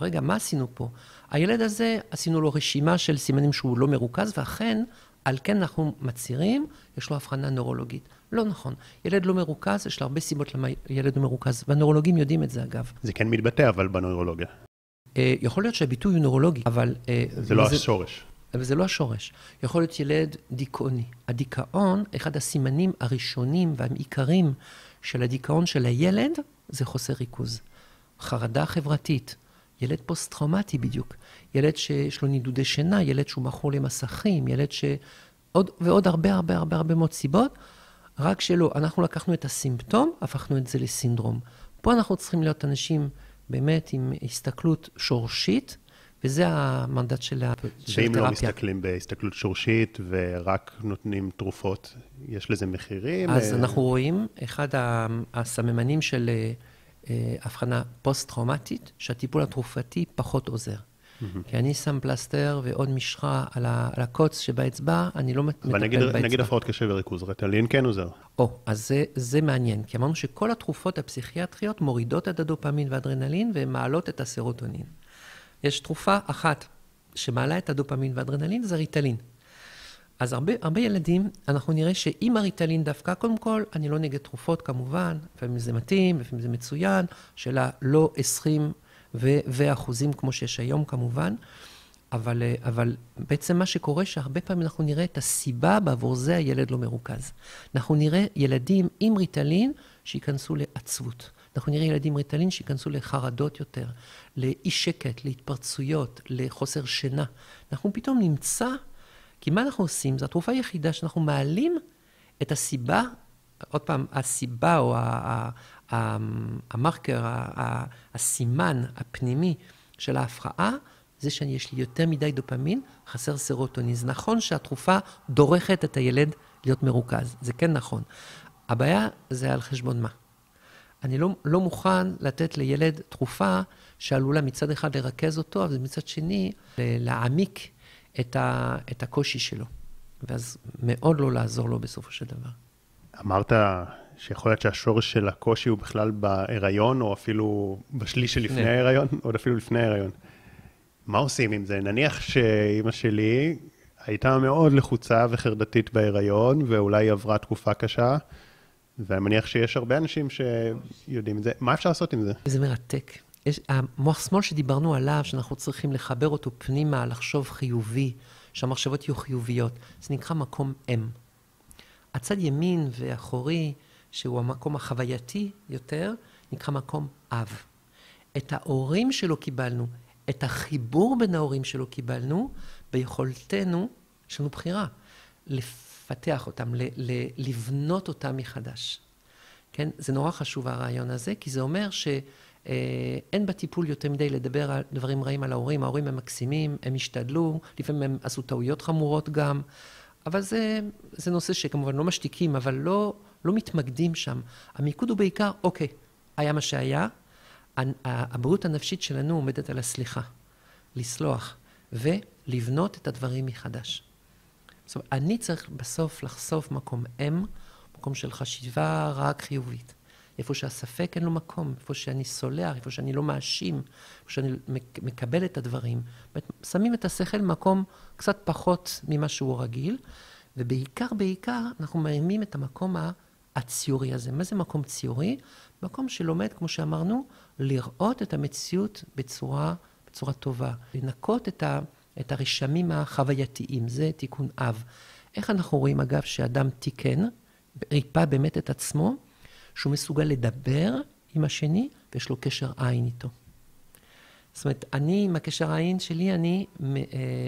רגע, מה עשינו פה? הילד הזה, עשינו לו רשימה של סימנים שהוא לא מרוכז, ואכן, על כן אנחנו מצהירים, יש לו הבחנה נורולוגית. לא נכון. ילד לא מרוכז, יש לה הרבה סיבות למה ילד לא מרוכז, והנורולוגים יודעים את זה אגב. זה כן מתבטא אבל בנוירולוגיה. אה, יכול להיות שהביטוי הוא נורולוגי, אבל... אה, זה לא זה, השורש. אבל זה לא השורש. יכול להיות ילד דיכאוני. הדיכאון, אחד הסימנים הראשונים והעיקרים של הדיכאון של הילד, זה חוסר ריכוז. חרדה חברתית. ילד פוסט-טראומטי בדיוק. ילד שיש לו נידודי שינה, ילד שהוא מכור למסכים, ילד ש... עוד, ועוד הרבה הרבה הרבה הרבה מאוד סיבות. רק שלא, אנחנו לקחנו את הסימפטום, הפכנו את זה לסינדרום. פה אנחנו צריכים להיות אנשים באמת עם הסתכלות שורשית, וזה המנדט של התרפיה. ואם לא מסתכלים בהסתכלות שורשית ורק נותנים תרופות, יש לזה מחירים? אז אנחנו רואים, אחד הסממנים של אה, הבחנה פוסט-טראומטית, שהטיפול התרופתי פחות עוזר. Mm-hmm. כי אני שם פלסטר ועוד משחה על, ה, על הקוץ שבאצבע, אני לא מטפל באצבע. אבל נגיד הפרעות קשב וריכוז, רטלין כן עוזר. או, אז זה, זה מעניין, כי אמרנו שכל התרופות הפסיכיאטריות מורידות את הדופמין והאדרנלין ומעלות את הסרוטונין. יש תרופה אחת שמעלה את הדופמין והאדרנלין, זה ריטלין. אז הרבה, הרבה ילדים, אנחנו נראה שעם הריטלין דווקא, קודם כל, אני לא נגד תרופות כמובן, לפעמים זה מתאים, לפעמים זה מצוין, שאלה לא 20 ו- ואחוזים כמו שיש היום כמובן, אבל, אה, אבל בעצם מה שקורה שהרבה פעמים אנחנו נראה את הסיבה בעבור זה הילד לא מרוכז. אנחנו נראה ילדים עם ריטלין שייכנסו לעצבות. אנחנו נראה ילדים עם ריטלין שייכנסו לחרדות יותר, לאי שקט, להתפרצויות, לחוסר שינה. אנחנו פתאום נמצא, כי מה אנחנו עושים? זו התרופה היחידה שאנחנו מעלים את הסיבה, עוד פעם, הסיבה או המרקר, הסימן הפנימי של ההפרעה, זה שיש לי יותר מדי דופמין, חסר סרוטונין. זה נכון שהתרופה דורכת את הילד להיות מרוכז, זה כן נכון. הבעיה זה על חשבון מה. אני לא, לא מוכן לתת לילד תרופה שעלולה מצד אחד לרכז אותו, אבל מצד שני להעמיק את, ה, את הקושי שלו. ואז מאוד לא לעזור לו בסופו של דבר. אמרת שיכול להיות שהשורש של הקושי הוא בכלל בהיריון, או אפילו בשליש שלפני ההיריון, עוד אפילו לפני ההיריון. מה עושים עם זה? נניח שאימא שלי הייתה מאוד לחוצה וחרדתית בהיריון, ואולי היא עברה תקופה קשה, ואני מניח שיש הרבה אנשים שיודעים את זה. מה אפשר לעשות עם זה? זה מרתק. יש, המוח שמאל שדיברנו עליו, שאנחנו צריכים לחבר אותו פנימה, לחשוב חיובי, שהמחשבות יהיו חיוביות. זה נקרא מקום אם. הצד ימין ואחורי, שהוא המקום החווייתי יותר, נקרא מקום אב. את ההורים שלו קיבלנו, את החיבור בין ההורים שלו קיבלנו, ביכולתנו, יש לנו בחירה, לפתח אותם, ל- ל- לבנות אותם מחדש. כן? זה נורא חשוב הרעיון הזה, כי זה אומר שאין אה, בטיפול יותר מדי לדבר על דברים רעים על ההורים. ההורים הם מקסימים, הם השתדלו, לפעמים הם עשו טעויות חמורות גם, אבל זה, זה נושא שכמובן לא משתיקים, אבל לא, לא מתמקדים שם. המיקוד הוא בעיקר, אוקיי, היה מה שהיה, הבריאות הנפשית שלנו עומדת על הסליחה, לסלוח, ולבנות את הדברים מחדש. זאת אומרת, אני צריך בסוף לחשוף מקום אם, מקום של חשיבה רק חיובית. איפה שהספק אין לו מקום, איפה שאני סולח, איפה שאני לא מאשים, איפה שאני מקבל את הדברים. שמים את השכל במקום קצת פחות ממה שהוא רגיל, ובעיקר, בעיקר, אנחנו מרימים את המקום הציורי הזה. מה זה מקום ציורי? מקום שלומד, כמו שאמרנו, לראות את המציאות בצורה, בצורה טובה, לנקות את, ה, את הרשמים החווייתיים, זה תיקון אב. איך אנחנו רואים, אגב, שאדם תיקן, ריפא באמת את עצמו, שהוא מסוגל לדבר עם השני ויש לו קשר עין איתו. זאת אומרת, אני, עם הקשר העין שלי, אני אה,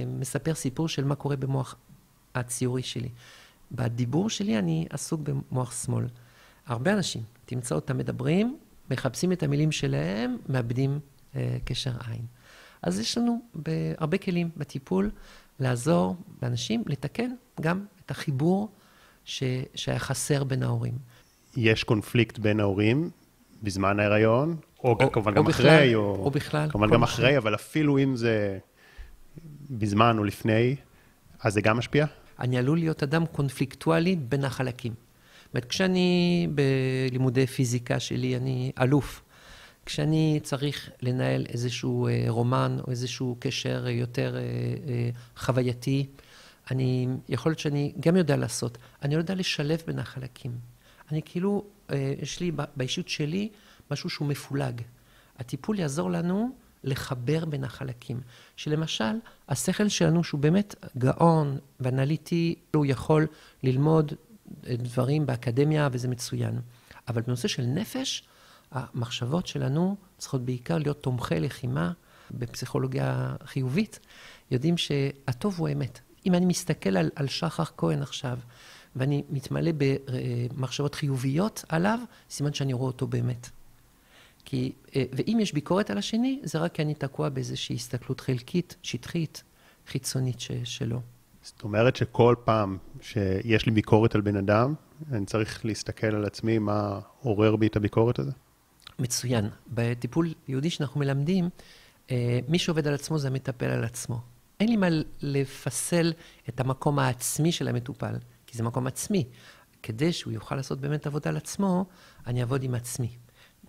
מספר סיפור של מה קורה במוח הציורי שלי. בדיבור שלי אני עסוק במוח שמאל. הרבה אנשים, תמצא אותם מדברים, מחפשים את המילים שלהם, מאבדים אה, קשר עין. אז יש לנו הרבה כלים בטיפול לעזור לאנשים לתקן גם את החיבור ש, שהיה חסר בין ההורים. יש קונפליקט בין ההורים בזמן ההיריון, או, או כמובן או גם בכלל, אחרי, או, או בכלל. כמובן גם אחרי, אבל אפילו אם זה בזמן או לפני, אז זה גם משפיע? אני עלול להיות אדם קונפליקטואלי בין החלקים. זאת אומרת, כשאני בלימודי פיזיקה שלי, אני אלוף. כשאני צריך לנהל איזשהו אה, רומן או איזשהו קשר יותר אה, אה, חווייתי, אני, יכול להיות שאני גם יודע לעשות, אני לא יודע לשלב בין החלקים. אני כאילו, יש לי באישיות שלי משהו שהוא מפולג. הטיפול יעזור לנו לחבר בין החלקים. שלמשל, השכל שלנו, שהוא באמת גאון ואנליטי, הוא יכול ללמוד דברים באקדמיה וזה מצוין. אבל בנושא של נפש, המחשבות שלנו צריכות בעיקר להיות תומכי לחימה בפסיכולוגיה חיובית. יודעים שהטוב הוא אמת. אם אני מסתכל על, על שחר כהן עכשיו, ואני מתמלא במחשבות חיוביות עליו, סימן שאני רואה אותו באמת. כי, אה, ואם יש ביקורת על השני, זה רק כי אני תקוע באיזושהי הסתכלות חלקית, שטחית, חיצונית ש, שלו. זאת אומרת שכל פעם שיש לי ביקורת על בן אדם, אני צריך להסתכל על עצמי מה עורר בי את הביקורת הזו? מצוין. בטיפול יהודי שאנחנו מלמדים, אה, מי שעובד על עצמו זה המטפל על עצמו. אין לי מה לפסל את המקום העצמי של המטופל, כי זה מקום עצמי. כדי שהוא יוכל לעשות באמת עבודה על עצמו, אני אעבוד עם עצמי.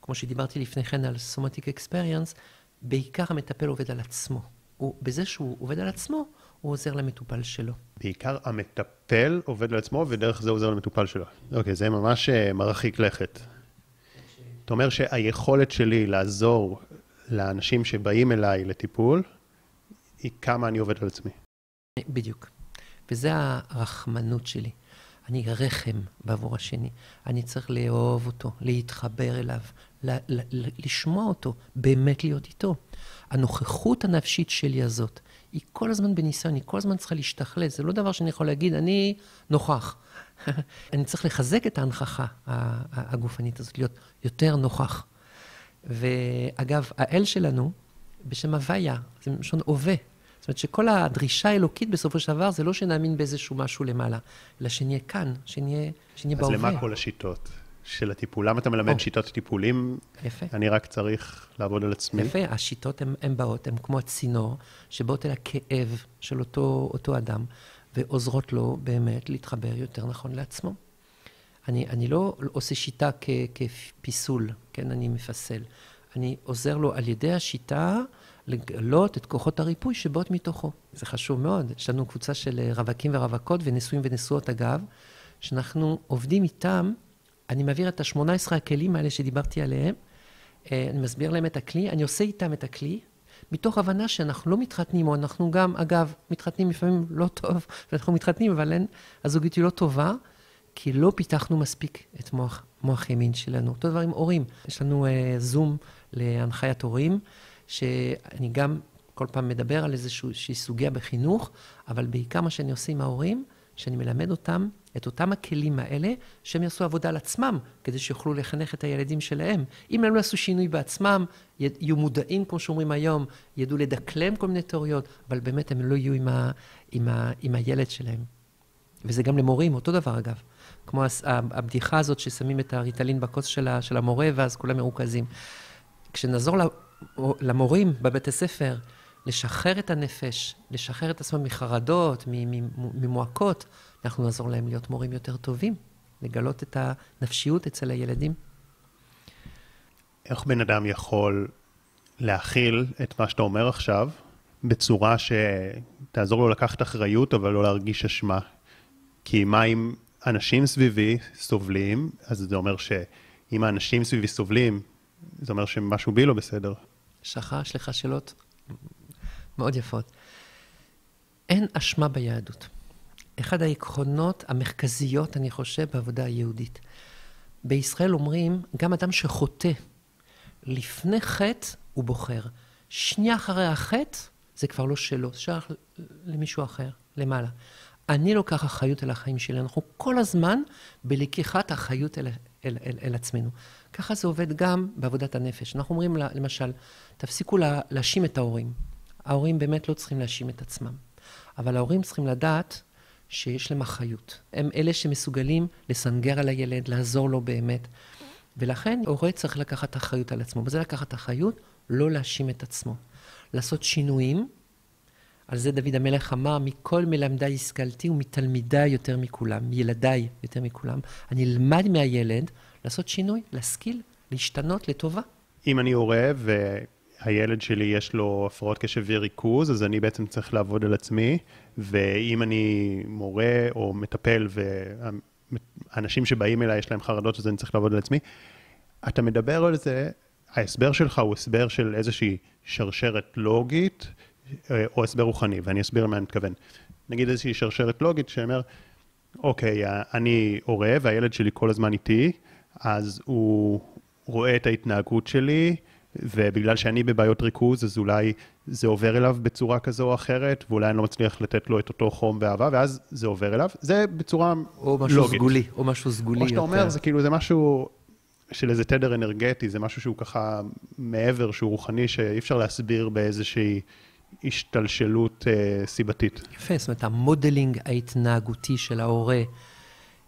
כמו שדיברתי לפני כן על סומטיק אקספריאנס, בעיקר המטפל עובד על עצמו. הוא, בזה שהוא עובד על עצמו, הוא עוזר למטופל שלו. בעיקר המטפל עובד על עצמו, ודרך זה עוזר למטופל שלו. אוקיי, זה ממש אה, מרחיק לכת. אתה אומר שהיכולת שלי לעזור לאנשים שבאים אליי לטיפול, היא כמה אני עובד על עצמי. בדיוק. וזה הרחמנות שלי. אני רחם בעבור השני. אני צריך לאהוב אותו, להתחבר אליו, ל- ל- לשמוע אותו, באמת להיות איתו. הנוכחות הנפשית שלי הזאת, היא כל הזמן בניסיון, היא כל הזמן צריכה להשתכלל. זה לא דבר שאני יכול להגיד, אני נוכח. אני צריך לחזק את ההנכחה הגופנית הזאת, להיות יותר נוכח. ואגב, האל שלנו, בשם הוויה, זה מלשון הווה. זאת אומרת שכל הדרישה האלוקית בסופו של דבר זה לא שנאמין באיזשהו משהו למעלה, אלא שנהיה כאן, שנהיה, שנהיה בהווה. אז למה כל השיטות של הטיפול? למה אתה מלמד או. שיטות טיפולים? יפה. אני רק צריך לעבוד על עצמי. יפה, השיטות הן באות, הן כמו הצינור, שבאות אל הכאב של אותו, אותו אדם, ועוזרות לו באמת להתחבר יותר נכון לעצמו. אני, אני לא עושה שיטה כ, כפיסול, כן, אני מפסל. אני עוזר לו על ידי השיטה לגלות את כוחות הריפוי שבאות מתוכו. זה חשוב מאוד. יש לנו קבוצה של אה, רווקים ורווקות ונשואים ונשואות אגב, שאנחנו עובדים איתם, אני מעביר את ה-18 הכלים האלה שדיברתי עליהם, אה, אני מסביר להם את הכלי, אני עושה איתם את הכלי, מתוך הבנה שאנחנו לא מתחתנים, או אנחנו גם, אגב, מתחתנים לפעמים לא טוב, ואנחנו מתחתנים, אבל אין, הזוגיות היא לא טובה, כי לא פיתחנו מספיק את מוח, מוח ימין שלנו. אותו דבר עם הורים. יש לנו אה, זום להנחיית הורים, שאני גם כל פעם מדבר על איזושהי סוגיה בחינוך, אבל בעיקר מה שאני עושה עם ההורים, שאני מלמד אותם את אותם הכלים האלה, שהם יעשו עבודה על עצמם, כדי שיוכלו לחנך את הילדים שלהם. אם הם לא יעשו שינוי בעצמם, יהיו מודעים, כמו שאומרים היום, ידעו לדקלם כל מיני תיאוריות, אבל באמת הם לא יהיו עם, ה, עם, ה, עם הילד שלהם. וזה גם למורים, אותו דבר אגב. כמו הבדיחה הזאת ששמים את הריטלין בכוס של, של המורה, ואז כולם מרוכזים. כשנעזור למורים בבית הספר, לשחרר את הנפש, לשחרר את עצמם מחרדות, ממועקות, אנחנו נעזור להם להיות מורים יותר טובים, לגלות את הנפשיות אצל הילדים. איך בן אדם יכול להכיל את מה שאתה אומר עכשיו, בצורה שתעזור לו לקחת אחריות, אבל לא להרגיש אשמה? כי מה אם אנשים סביבי סובלים, אז זה אומר שאם האנשים סביבי סובלים, זה אומר שמשהו בי לא בסדר. שחר, יש לך שאלות מאוד יפות. אין אשמה ביהדות. אחד העקרונות המרכזיות, אני חושב, בעבודה היהודית. בישראל אומרים, גם אדם שחוטא, לפני חטא הוא בוחר. שנייה אחרי החטא, זה כבר לא שלו, זה שייך למישהו אחר, למעלה. אני לוקח אחריות על החיים שלי. אנחנו כל הזמן בלקיחת אחריות אל, אל, אל, אל עצמנו. ככה זה עובד גם בעבודת הנפש. אנחנו אומרים, למשל, תפסיקו לה, להאשים את ההורים. ההורים באמת לא צריכים להאשים את עצמם. אבל ההורים צריכים לדעת שיש להם אחריות. הם אלה שמסוגלים לסנגר על הילד, לעזור לו באמת. ולכן הורה צריך לקחת אחריות על עצמו. וזה לקחת אחריות, לא להאשים את עצמו. לעשות שינויים, על זה דוד המלך אמר, מכל מלמדיי השכלתי ומתלמידיי יותר מכולם, מילדיי יותר מכולם. אני אלמד מהילד לעשות שינוי, להשכיל, להשתנות לטובה. אם אני הורה והילד שלי יש לו הפרעות קשב וריכוז, אז אני בעצם צריך לעבוד על עצמי, ואם אני מורה או מטפל ואנשים שבאים אליי יש להם חרדות, אז אני צריך לעבוד על עצמי. אתה מדבר על זה, ההסבר שלך הוא הסבר של איזושהי שרשרת לוגית, אה, או הסבר רוחני, ואני אסביר למה אני מתכוון. נגיד איזושהי שרשרת לוגית שאומר, אוקיי, אני הורה והילד שלי כל הזמן איתי, אז הוא רואה את ההתנהגות שלי, ובגלל שאני בבעיות ריכוז, אז אולי זה עובר אליו בצורה כזו או אחרת, ואולי אני לא מצליח לתת לו את אותו חום ואהבה, ואז זה עובר אליו. זה בצורה לוגית. או משהו לוגית. סגולי, או משהו סגולי. מה שאתה אומר, זה כאילו, זה משהו של איזה תדר אנרגטי, זה משהו שהוא ככה מעבר, שהוא רוחני, שאי אפשר להסביר באיזושהי השתלשלות אה, סיבתית. יפה, זאת אומרת, המודלינג ההתנהגותי של ההורה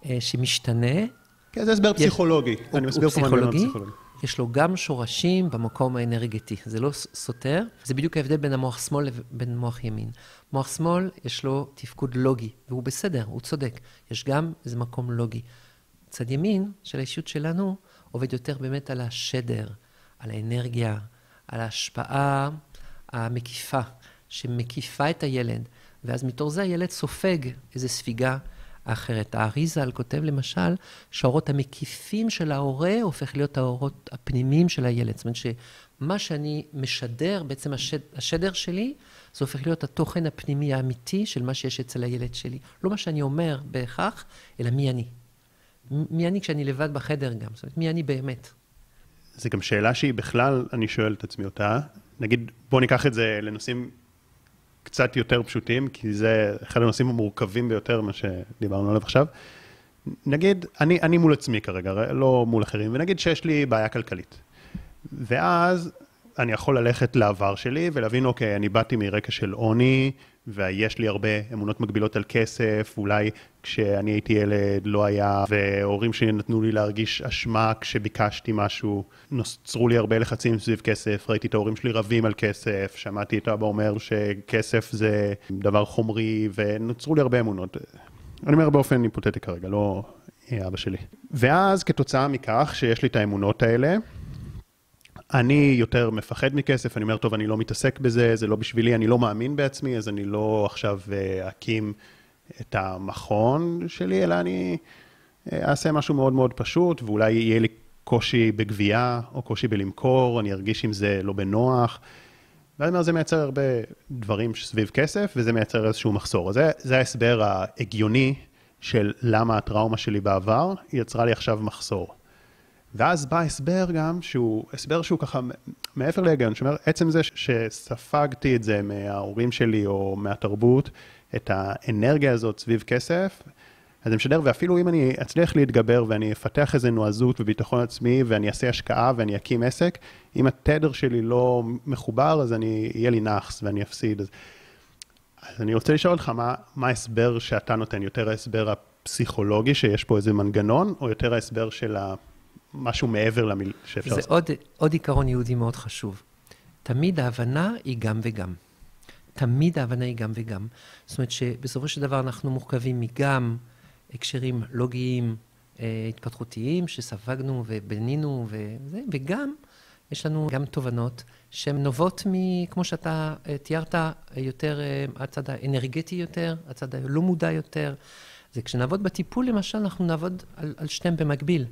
אה, שמשתנה. כן, זה הסבר פסיכולוגי. אני מסביר פה מנגנון פסיכולוגי. יש לו גם שורשים במקום האנרגטי. זה לא סותר, זה בדיוק ההבדל בין המוח שמאל לבין מוח ימין. מוח שמאל, יש לו תפקוד לוגי, והוא בסדר, הוא צודק. יש גם איזה מקום לוגי. צד ימין של האישיות שלנו עובד יותר באמת על השדר, על האנרגיה, על ההשפעה המקיפה, שמקיפה את הילד, ואז מתור זה הילד סופג איזו ספיגה אחרת. האריזל כותב למשל שהאורות המקיפים של ההורה הופך להיות האורות הפנימיים של הילד. זאת אומרת שמה שאני משדר, בעצם השד, השדר שלי, זה הופך להיות התוכן הפנימי האמיתי של מה שיש אצל הילד שלי. לא מה שאני אומר בהכרח, אלא מי אני. מי אני כשאני לבד בחדר גם, זאת אומרת, מי אני באמת. זו גם שאלה שהיא בכלל, אני שואל את עצמי אותה. נגיד, בוא ניקח את זה לנושאים קצת יותר פשוטים, כי זה אחד הנושאים המורכבים ביותר, מה שדיברנו עליו עכשיו. נגיד, אני, אני מול עצמי כרגע, לא מול אחרים, ונגיד שיש לי בעיה כלכלית. ואז אני יכול ללכת לעבר שלי ולהבין, אוקיי, אני באתי מרקע של עוני, ויש לי הרבה אמונות מגבילות על כסף, אולי כשאני הייתי ילד לא היה, והורים שלי נתנו לי להרגיש אשמה כשביקשתי משהו, נוצרו לי הרבה לחצים סביב כסף, ראיתי את ההורים שלי רבים על כסף, שמעתי את אבא אומר שכסף זה דבר חומרי, ונוצרו לי הרבה אמונות. אני אומר באופן היפותטי כרגע, לא אבא שלי. ואז כתוצאה מכך שיש לי את האמונות האלה, אני יותר מפחד מכסף, אני אומר, טוב, אני לא מתעסק בזה, זה לא בשבילי, אני לא מאמין בעצמי, אז אני לא עכשיו אה, אקים את המכון שלי, אלא אני אה, אעשה משהו מאוד מאוד פשוט, ואולי יהיה לי קושי בגבייה, או קושי בלמכור, אני ארגיש עם זה לא בנוח. ואז אומר, זה מייצר הרבה דברים סביב כסף, וזה מייצר איזשהו מחסור. זה, זה ההסבר ההגיוני של למה הטראומה שלי בעבר יצרה לי עכשיו מחסור. ואז בא הסבר גם, שהוא הסבר שהוא ככה מעבר להיגיון, שאומר, עצם זה שספגתי את זה מההורים שלי או מהתרבות, את האנרגיה הזאת סביב כסף, אז זה משדר, ואפילו אם אני אצליח להתגבר ואני אפתח איזה נועזות וביטחון עצמי ואני אעשה השקעה ואני אקים עסק, אם התדר שלי לא מחובר, אז אני, יהיה לי נאחס ואני אפסיד. אז, אז אני רוצה לשאול אותך, מה, מה ההסבר שאתה נותן? יותר ההסבר הפסיכולוגי, שיש פה איזה מנגנון, או יותר ההסבר של משהו מעבר למיל שאפשר? זה עוד, עוד עיקרון יהודי מאוד חשוב. תמיד ההבנה היא גם וגם. תמיד ההבנה היא גם וגם. זאת אומרת שבסופו של דבר אנחנו מורכבים מגם הקשרים לוגיים, אה, התפתחותיים, שספגנו ובנינו וזה, וגם יש לנו גם תובנות שהן נובעות מ... כמו שאתה אה, תיארת, יותר, אה, הצד האנרגטי יותר, הצד הלא מודע יותר. זה כשנעבוד בטיפול, למשל, אנחנו נעבוד על, על שתיהם במקביל.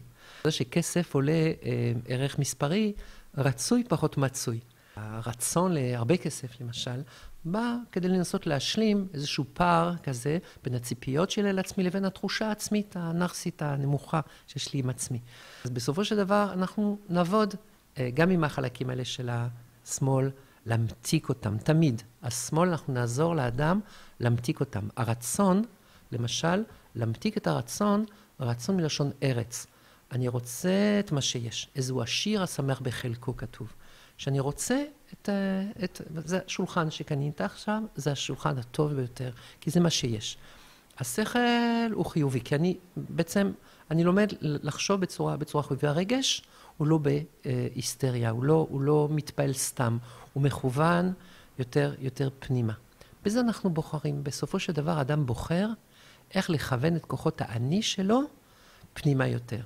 זה שכסף עולה אה, ערך מספרי, רצוי פחות מצוי. הרצון להרבה כסף, למשל, בא כדי לנסות להשלים איזשהו פער כזה בין הציפיות שלי לעצמי לבין התחושה העצמית הנרסית הנמוכה שיש לי עם עצמי. אז בסופו של דבר אנחנו נעבוד אה, גם עם החלקים האלה של השמאל, להמתיק אותם, תמיד. השמאל, אנחנו נעזור לאדם להמתיק אותם. הרצון, למשל, להמתיק את הרצון, רצון מלשון ארץ. אני רוצה את מה שיש. איזהו עשיר השמח בחלקו כתוב. שאני רוצה את, את... זה השולחן שקנית עכשיו, זה השולחן הטוב ביותר, כי זה מה שיש. השכל הוא חיובי, כי אני בעצם, אני לומד לחשוב בצורה, בצורה חיובית. והרגש הוא לא בהיסטריה, הוא לא, הוא לא מתפעל סתם, הוא מכוון יותר, יותר פנימה. בזה אנחנו בוחרים. בסופו של דבר אדם בוחר איך לכוון את כוחות האני שלו פנימה יותר.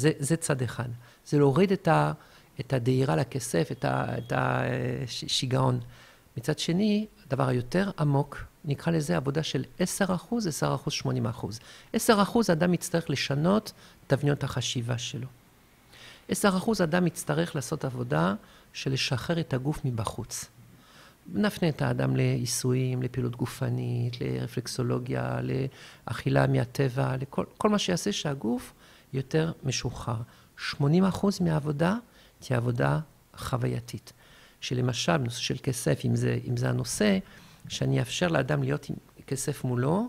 זה, זה צד אחד. זה להוריד את, ה, את הדהירה לכסף, את, ה, את השיגעון. מצד שני, הדבר היותר עמוק, נקרא לזה עבודה של 10 אחוז, 10 אחוז, 80 אחוז. 10 אחוז אדם יצטרך לשנות תבניות החשיבה שלו. 10 אחוז אדם יצטרך לעשות עבודה של לשחרר את הגוף מבחוץ. נפנה את האדם לעיסויים, לפעילות גופנית, לרפלקסולוגיה, לאכילה מהטבע, לכל מה שיעשה שהגוף יותר משוחרר. 80 אחוז מהעבודה תהיה עבודה חווייתית. שלמשל, בנושא של כסף, אם זה, אם זה הנושא, שאני אאפשר לאדם להיות עם כסף מולו,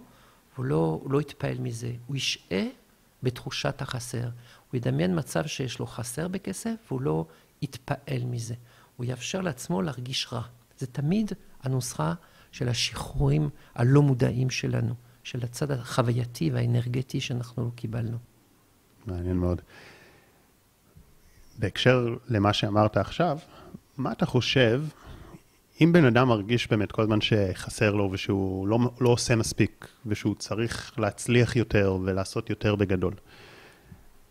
הוא לא, הוא לא יתפעל מזה, הוא ישעה בתחושת החסר. הוא ידמיין מצב שיש לו חסר בכסף, והוא לא יתפעל מזה. הוא יאפשר לעצמו להרגיש רע. זה תמיד הנוסחה של השחרורים הלא מודעים שלנו, של הצד החווייתי והאנרגטי שאנחנו לא קיבלנו. מעניין מאוד. בהקשר למה שאמרת עכשיו, מה אתה חושב, אם בן אדם מרגיש באמת כל הזמן שחסר לו ושהוא לא, לא עושה מספיק, ושהוא צריך להצליח יותר ולעשות יותר בגדול,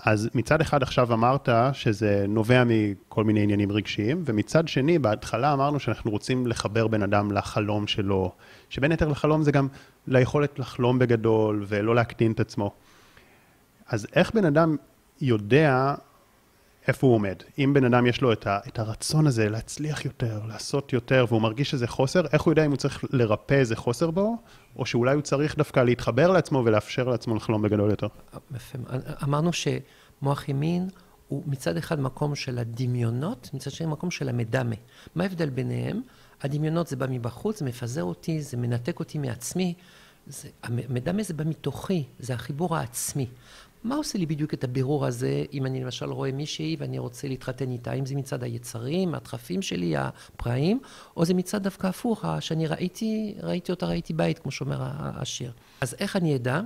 אז מצד אחד עכשיו אמרת שזה נובע מכל מיני עניינים רגשיים, ומצד שני, בהתחלה אמרנו שאנחנו רוצים לחבר בן אדם לחלום שלו, שבין היתר לחלום זה גם ליכולת לחלום בגדול ולא להקטין את עצמו. אז איך בן אדם יודע איפה הוא עומד. אם בן אדם יש לו את, ה, את הרצון הזה להצליח יותר, לעשות יותר, והוא מרגיש שזה חוסר, איך הוא יודע אם הוא צריך לרפא איזה חוסר בו, או שאולי הוא צריך דווקא להתחבר לעצמו ולאפשר לעצמו לחלום בגדול יותר. אמרנו שמוח ימין הוא מצד אחד מקום של הדמיונות, מצד שני מקום של המדמה. מה ההבדל ביניהם? הדמיונות זה בא מבחוץ, זה מפזר אותי, זה מנתק אותי מעצמי. זה, המדמה זה בא מתוכי, זה החיבור העצמי. מה עושה לי בדיוק את הבירור הזה, אם אני למשל רואה מישהי ואני רוצה להתחתן איתה, אם זה מצד היצרים, הדחפים שלי, הפראיים, או זה מצד דווקא הפוך, שאני ראיתי, ראיתי אותה, ראיתי בית, כמו שאומר השיר. אז איך אני אדע?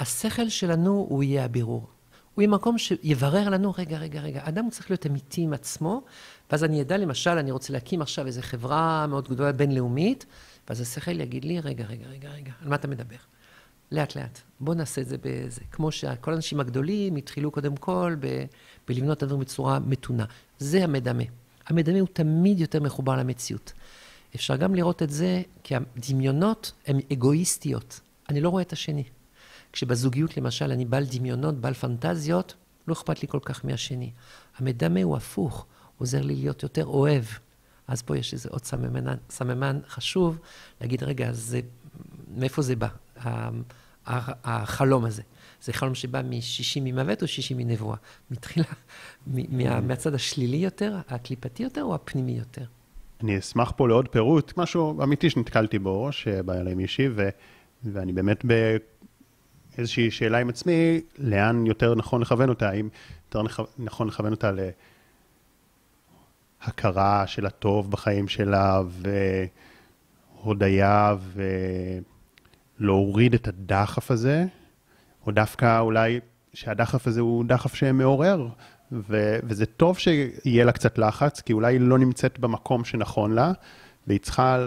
השכל שלנו הוא יהיה הבירור. הוא יהיה מקום שיברר לנו, רגע, רגע, רגע, אדם צריך להיות אמיתי עם עצמו, ואז אני אדע, למשל, אני רוצה להקים עכשיו איזו חברה מאוד גדולה בינלאומית, ואז השכל יגיד לי, רגע, רגע, רגע, רגע, על מה אתה מדבר? לאט לאט. בוא נעשה את זה בזה. כמו שכל האנשים הגדולים התחילו קודם כל ב, בלבנות את הדברים בצורה מתונה. זה המדמה. המדמה הוא תמיד יותר מחובר למציאות. אפשר גם לראות את זה כי הדמיונות הן אגואיסטיות. אני לא רואה את השני. כשבזוגיות למשל אני בעל דמיונות, בעל פנטזיות, לא אכפת לי כל כך מהשני. המדמה הוא הפוך, עוזר לי להיות יותר אוהב. אז פה יש איזה עוד סממן, סממן חשוב, להגיד, רגע, זה, מאיפה זה בא, החלום הזה? זה חלום שבא משישי ממוות או שישי מנבואה? מתחילה, מה, מהצד השלילי יותר, הקליפתי יותר, או הפנימי יותר? אני אשמח פה לעוד פירוט, משהו אמיתי שנתקלתי בו, שבא אליי מישהי, ו, ואני באמת באיזושהי שאלה עם עצמי, לאן יותר נכון לכוון אותה, האם יותר נכון לכוון אותה להכרה של הטוב בחיים שלה, והודיה, ולהוריד את הדחף הזה, או דווקא אולי שהדחף הזה הוא דחף שמעורר, ו- וזה טוב שיהיה לה קצת לחץ, כי אולי היא לא נמצאת במקום שנכון לה, והיא צריכה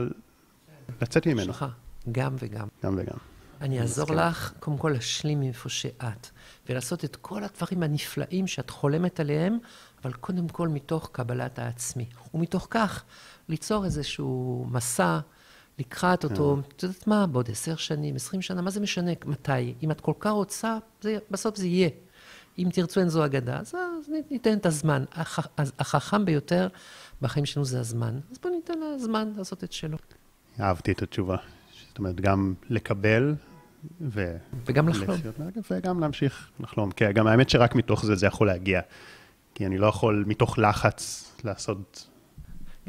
לצאת ממנו. שלך, גם וגם. גם וגם. אני אעזור לך, קודם כל, להשלים מאיפה שאת, ולעשות את כל הדברים הנפלאים שאת חולמת עליהם, אבל קודם כל מתוך קבלת העצמי. ומתוך כך, ליצור איזשהו מסע לקראת אותו, כן. את יודעת מה, בעוד עשר שנים, עשרים שנה, מה זה משנה מתי? אם את כל כך רוצה, זה, בסוף זה יהיה. אם תרצו אין זו אגדה, אז, אז ניתן את הזמן. הח, החכם ביותר בחיים שלנו זה הזמן. אז בואו ניתן לזמן לעשות את שלו. אהבתי את התשובה. זאת אומרת, גם לקבל ו... וגם לחלום. וגם להמשיך לחלום. כן, גם האמת שרק מתוך זה זה יכול להגיע. כי אני לא יכול מתוך לחץ לעשות...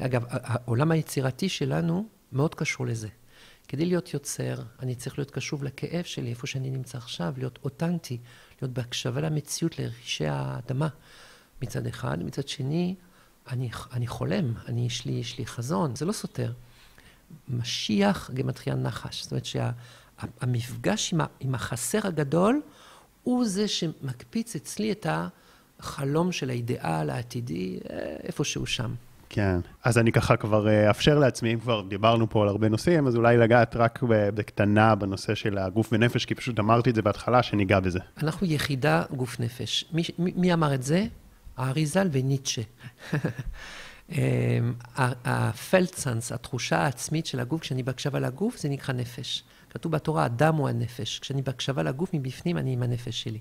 אגב, העולם היצירתי שלנו מאוד קשור לזה. כדי להיות יוצר, אני צריך להיות קשוב לכאב שלי, איפה שאני נמצא עכשיו, להיות אותנטי, להיות בהקשבה למציאות, לרכשי האדמה מצד אחד, מצד שני, אני, אני חולם, אני, יש, לי, יש לי חזון, זה לא סותר. משיח גמטריה נחש, זאת אומרת שהמפגש שה, עם, עם החסר הגדול הוא זה שמקפיץ אצלי את החלום של האידיאל העתידי אה, איפשהו שם. כן, אז אני ככה כבר אה, אאפשר לעצמי, אם כבר דיברנו פה על הרבה נושאים, אז אולי לגעת רק בקטנה בנושא של הגוף ונפש, כי פשוט אמרתי את זה בהתחלה, שניגע בזה. אנחנו יחידה גוף נפש. מי, מי אמר את זה? האריזל וניטשה. אמ, הפלדסנס, התחושה העצמית של הגוף, כשאני בהקשבה לגוף, זה נקרא נפש. כתוב בתורה, אדם הוא הנפש. כשאני בהקשבה לגוף מבפנים, אני עם הנפש שלי.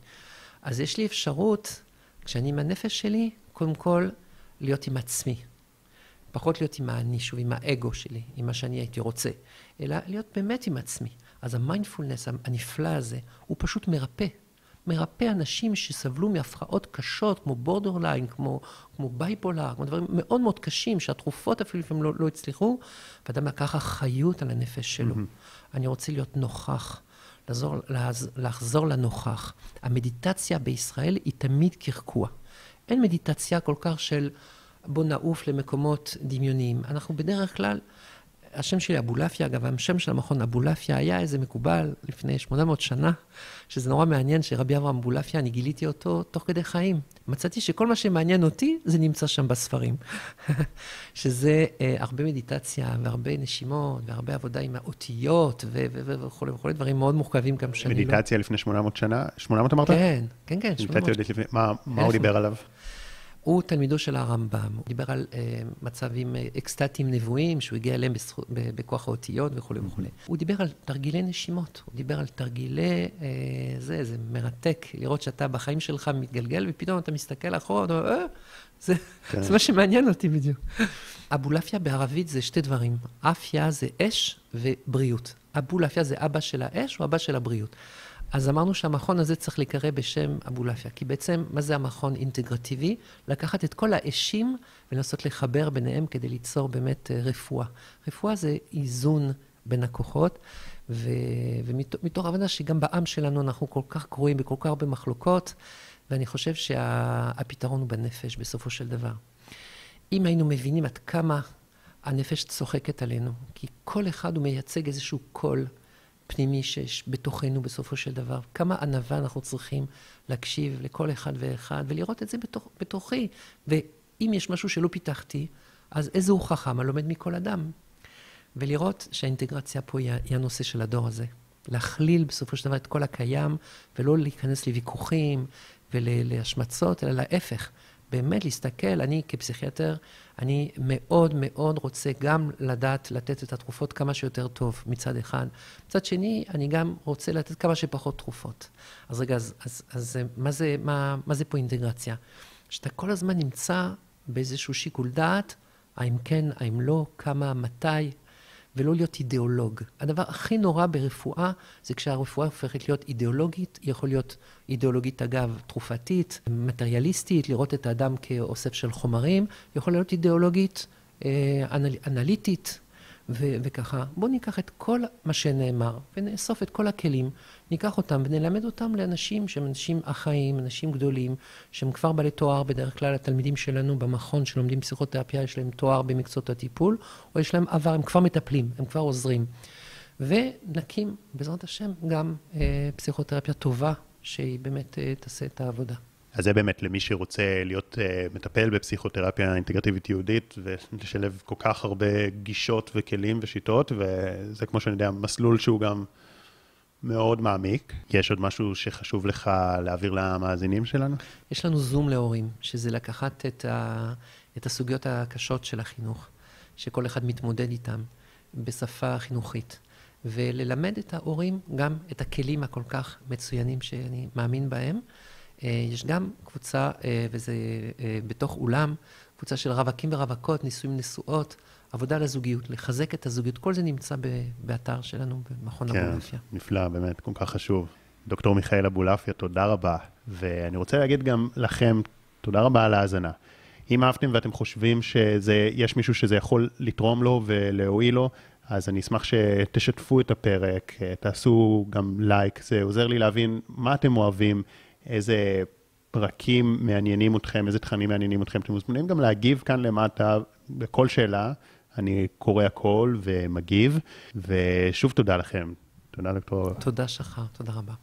אז יש לי אפשרות, כשאני עם הנפש שלי, קודם כל, להיות עם עצמי. פחות להיות עם האני, שוב, עם האגו שלי, עם מה שאני הייתי רוצה, אלא להיות באמת עם עצמי. אז המיינדפולנס הנפלא הזה, הוא פשוט מרפא. מרפא אנשים שסבלו מהפרעות קשות, כמו borderline, כמו, כמו bipolar, כמו דברים מאוד מאוד קשים, שהתרופות אפילו לפעמים לא, לא הצליחו, ואדם לקח אחריות על הנפש שלו. Mm-hmm. אני רוצה להיות נוכח, לחזור, לחזור לנוכח. המדיטציה בישראל היא תמיד קרקוע. אין מדיטציה כל כך של בוא נעוף למקומות דמיוניים. אנחנו בדרך כלל, השם שלי אבולעפיה, אגב, השם של המכון אבולעפיה היה איזה מקובל לפני 800 שנה, שזה נורא מעניין שרבי אברהם אבולעפיה, אני גיליתי אותו תוך כדי חיים. מצאתי שכל מה שמעניין אותי, זה נמצא שם בספרים. שזה אה, הרבה מדיטציה והרבה נשימות והרבה עבודה עם האותיות וכולי וכולי, דברים מאוד מורכבים גם שאני לא... מדיטציה לפני 800 שנה? 800 אמרת? כן, כן, כן, 800. מה, מה הוא דיבר עליו? הוא תלמידו של הרמב"ם, הוא דיבר על uh, מצבים uh, אקסטטיים נבואיים, שהוא הגיע אליהם בזכו, ב, בכוח האותיות וכולי. וכולי. הוא דיבר על תרגילי נשימות, הוא דיבר על תרגילי, uh, זה, זה מרתק, לראות שאתה בחיים שלך מתגלגל, ופתאום אתה מסתכל אחורה, אתה אומר, אה, זה, כן. זה מה שמעניין אותי בדיוק. אבולעפיה בערבית זה שתי דברים, אפיה זה אש ובריאות. אבולעפיה זה אבא של האש או אבא של הבריאות. אז אמרנו שהמכון הזה צריך להיקרא בשם אבולעפיה, כי בעצם, מה זה המכון אינטגרטיבי? לקחת את כל האשים ולנסות לחבר ביניהם כדי ליצור באמת אה, רפואה. רפואה זה איזון בין הכוחות, ו... ומתוך הבנה שגם בעם שלנו אנחנו כל כך קרואים בכל כך הרבה מחלוקות, ואני חושב שהפתרון שה... הוא בנפש בסופו של דבר. אם היינו מבינים עד כמה הנפש צוחקת עלינו, כי כל אחד הוא מייצג איזשהו קול. פנימי שיש בתוכנו בסופו של דבר. כמה ענווה אנחנו צריכים להקשיב לכל אחד ואחד ולראות את זה בתוך, בתוכי. ואם יש משהו שלא פיתחתי, אז איזה הוא חכם הלומד מכל אדם. ולראות שהאינטגרציה פה היא, היא הנושא של הדור הזה. להכליל בסופו של דבר את כל הקיים, ולא להיכנס לוויכוחים ולהשמצות, אלא להפך. באמת להסתכל, אני כפסיכיאטר, אני מאוד מאוד רוצה גם לדעת לתת את התרופות כמה שיותר טוב מצד אחד. מצד שני, אני גם רוצה לתת כמה שפחות תרופות. אז רגע, אז, אז, אז מה, זה, מה, מה זה פה אינטגרציה? שאתה כל הזמן נמצא באיזשהו שיקול דעת האם כן, האם לא, כמה, מתי, ולא להיות אידיאולוג. הדבר הכי נורא ברפואה זה כשהרפואה הופכת להיות אידיאולוגית, היא יכולה להיות אידיאולוגית אגב תרופתית, מטריאליסטית, לראות את האדם כאוסף של חומרים, היא יכולה להיות אידיאולוגית אה, אנל, אנליטית, ו- וככה. בואו ניקח את כל מה שנאמר ונאסוף את כל הכלים, ניקח אותם ונלמד אותם לאנשים שהם אנשים אחראיים, אנשים גדולים, שהם כבר בעלי תואר, בדרך כלל התלמידים שלנו במכון שלומדים פסיכותרפיה, יש להם תואר במקצועות הטיפול, או יש להם עבר, הם כבר מטפלים, הם כבר עוזרים. ונקים, בעזרת השם, גם אה, פסיכותרפיה טובה, שהיא באמת אה, תעשה את העבודה. אז זה באמת למי שרוצה להיות uh, מטפל בפסיכותרפיה אינטגרטיבית יהודית ולשלב כל כך הרבה גישות וכלים ושיטות, וזה כמו שאני יודע, מסלול שהוא גם מאוד מעמיק. יש עוד משהו שחשוב לך להעביר למאזינים שלנו? יש לנו זום להורים, שזה לקחת את, ה, את הסוגיות הקשות של החינוך, שכל אחד מתמודד איתן בשפה חינוכית. וללמד את ההורים גם את הכלים הכל כך מצוינים שאני מאמין בהם. אה, יש גם קבוצה, אה, וזה אה, בתוך אולם, קבוצה של רווקים ורווקות, נישואים נשואות, עבודה לזוגיות, לחזק את הזוגיות. כל זה נמצא באתר שלנו, במכון כן, אבולעפיה. כן, נפלא, באמת, כל כך חשוב. דוקטור מיכאל אבולעפיה, תודה רבה. ואני רוצה להגיד גם לכם, תודה רבה על ההאזנה. אם אהבתם ואתם חושבים שיש מישהו שזה יכול לתרום לו ולהועיל לו, אז אני אשמח שתשתפו את הפרק, תעשו גם לייק, זה עוזר לי להבין מה אתם אוהבים, איזה פרקים מעניינים אתכם, איזה תכנים מעניינים אתכם. אתם מוזמנים גם להגיב כאן למטה בכל שאלה. אני קורא הכל ומגיב, ושוב תודה לכם. תודה דוקטור. תודה שחר, תודה רבה.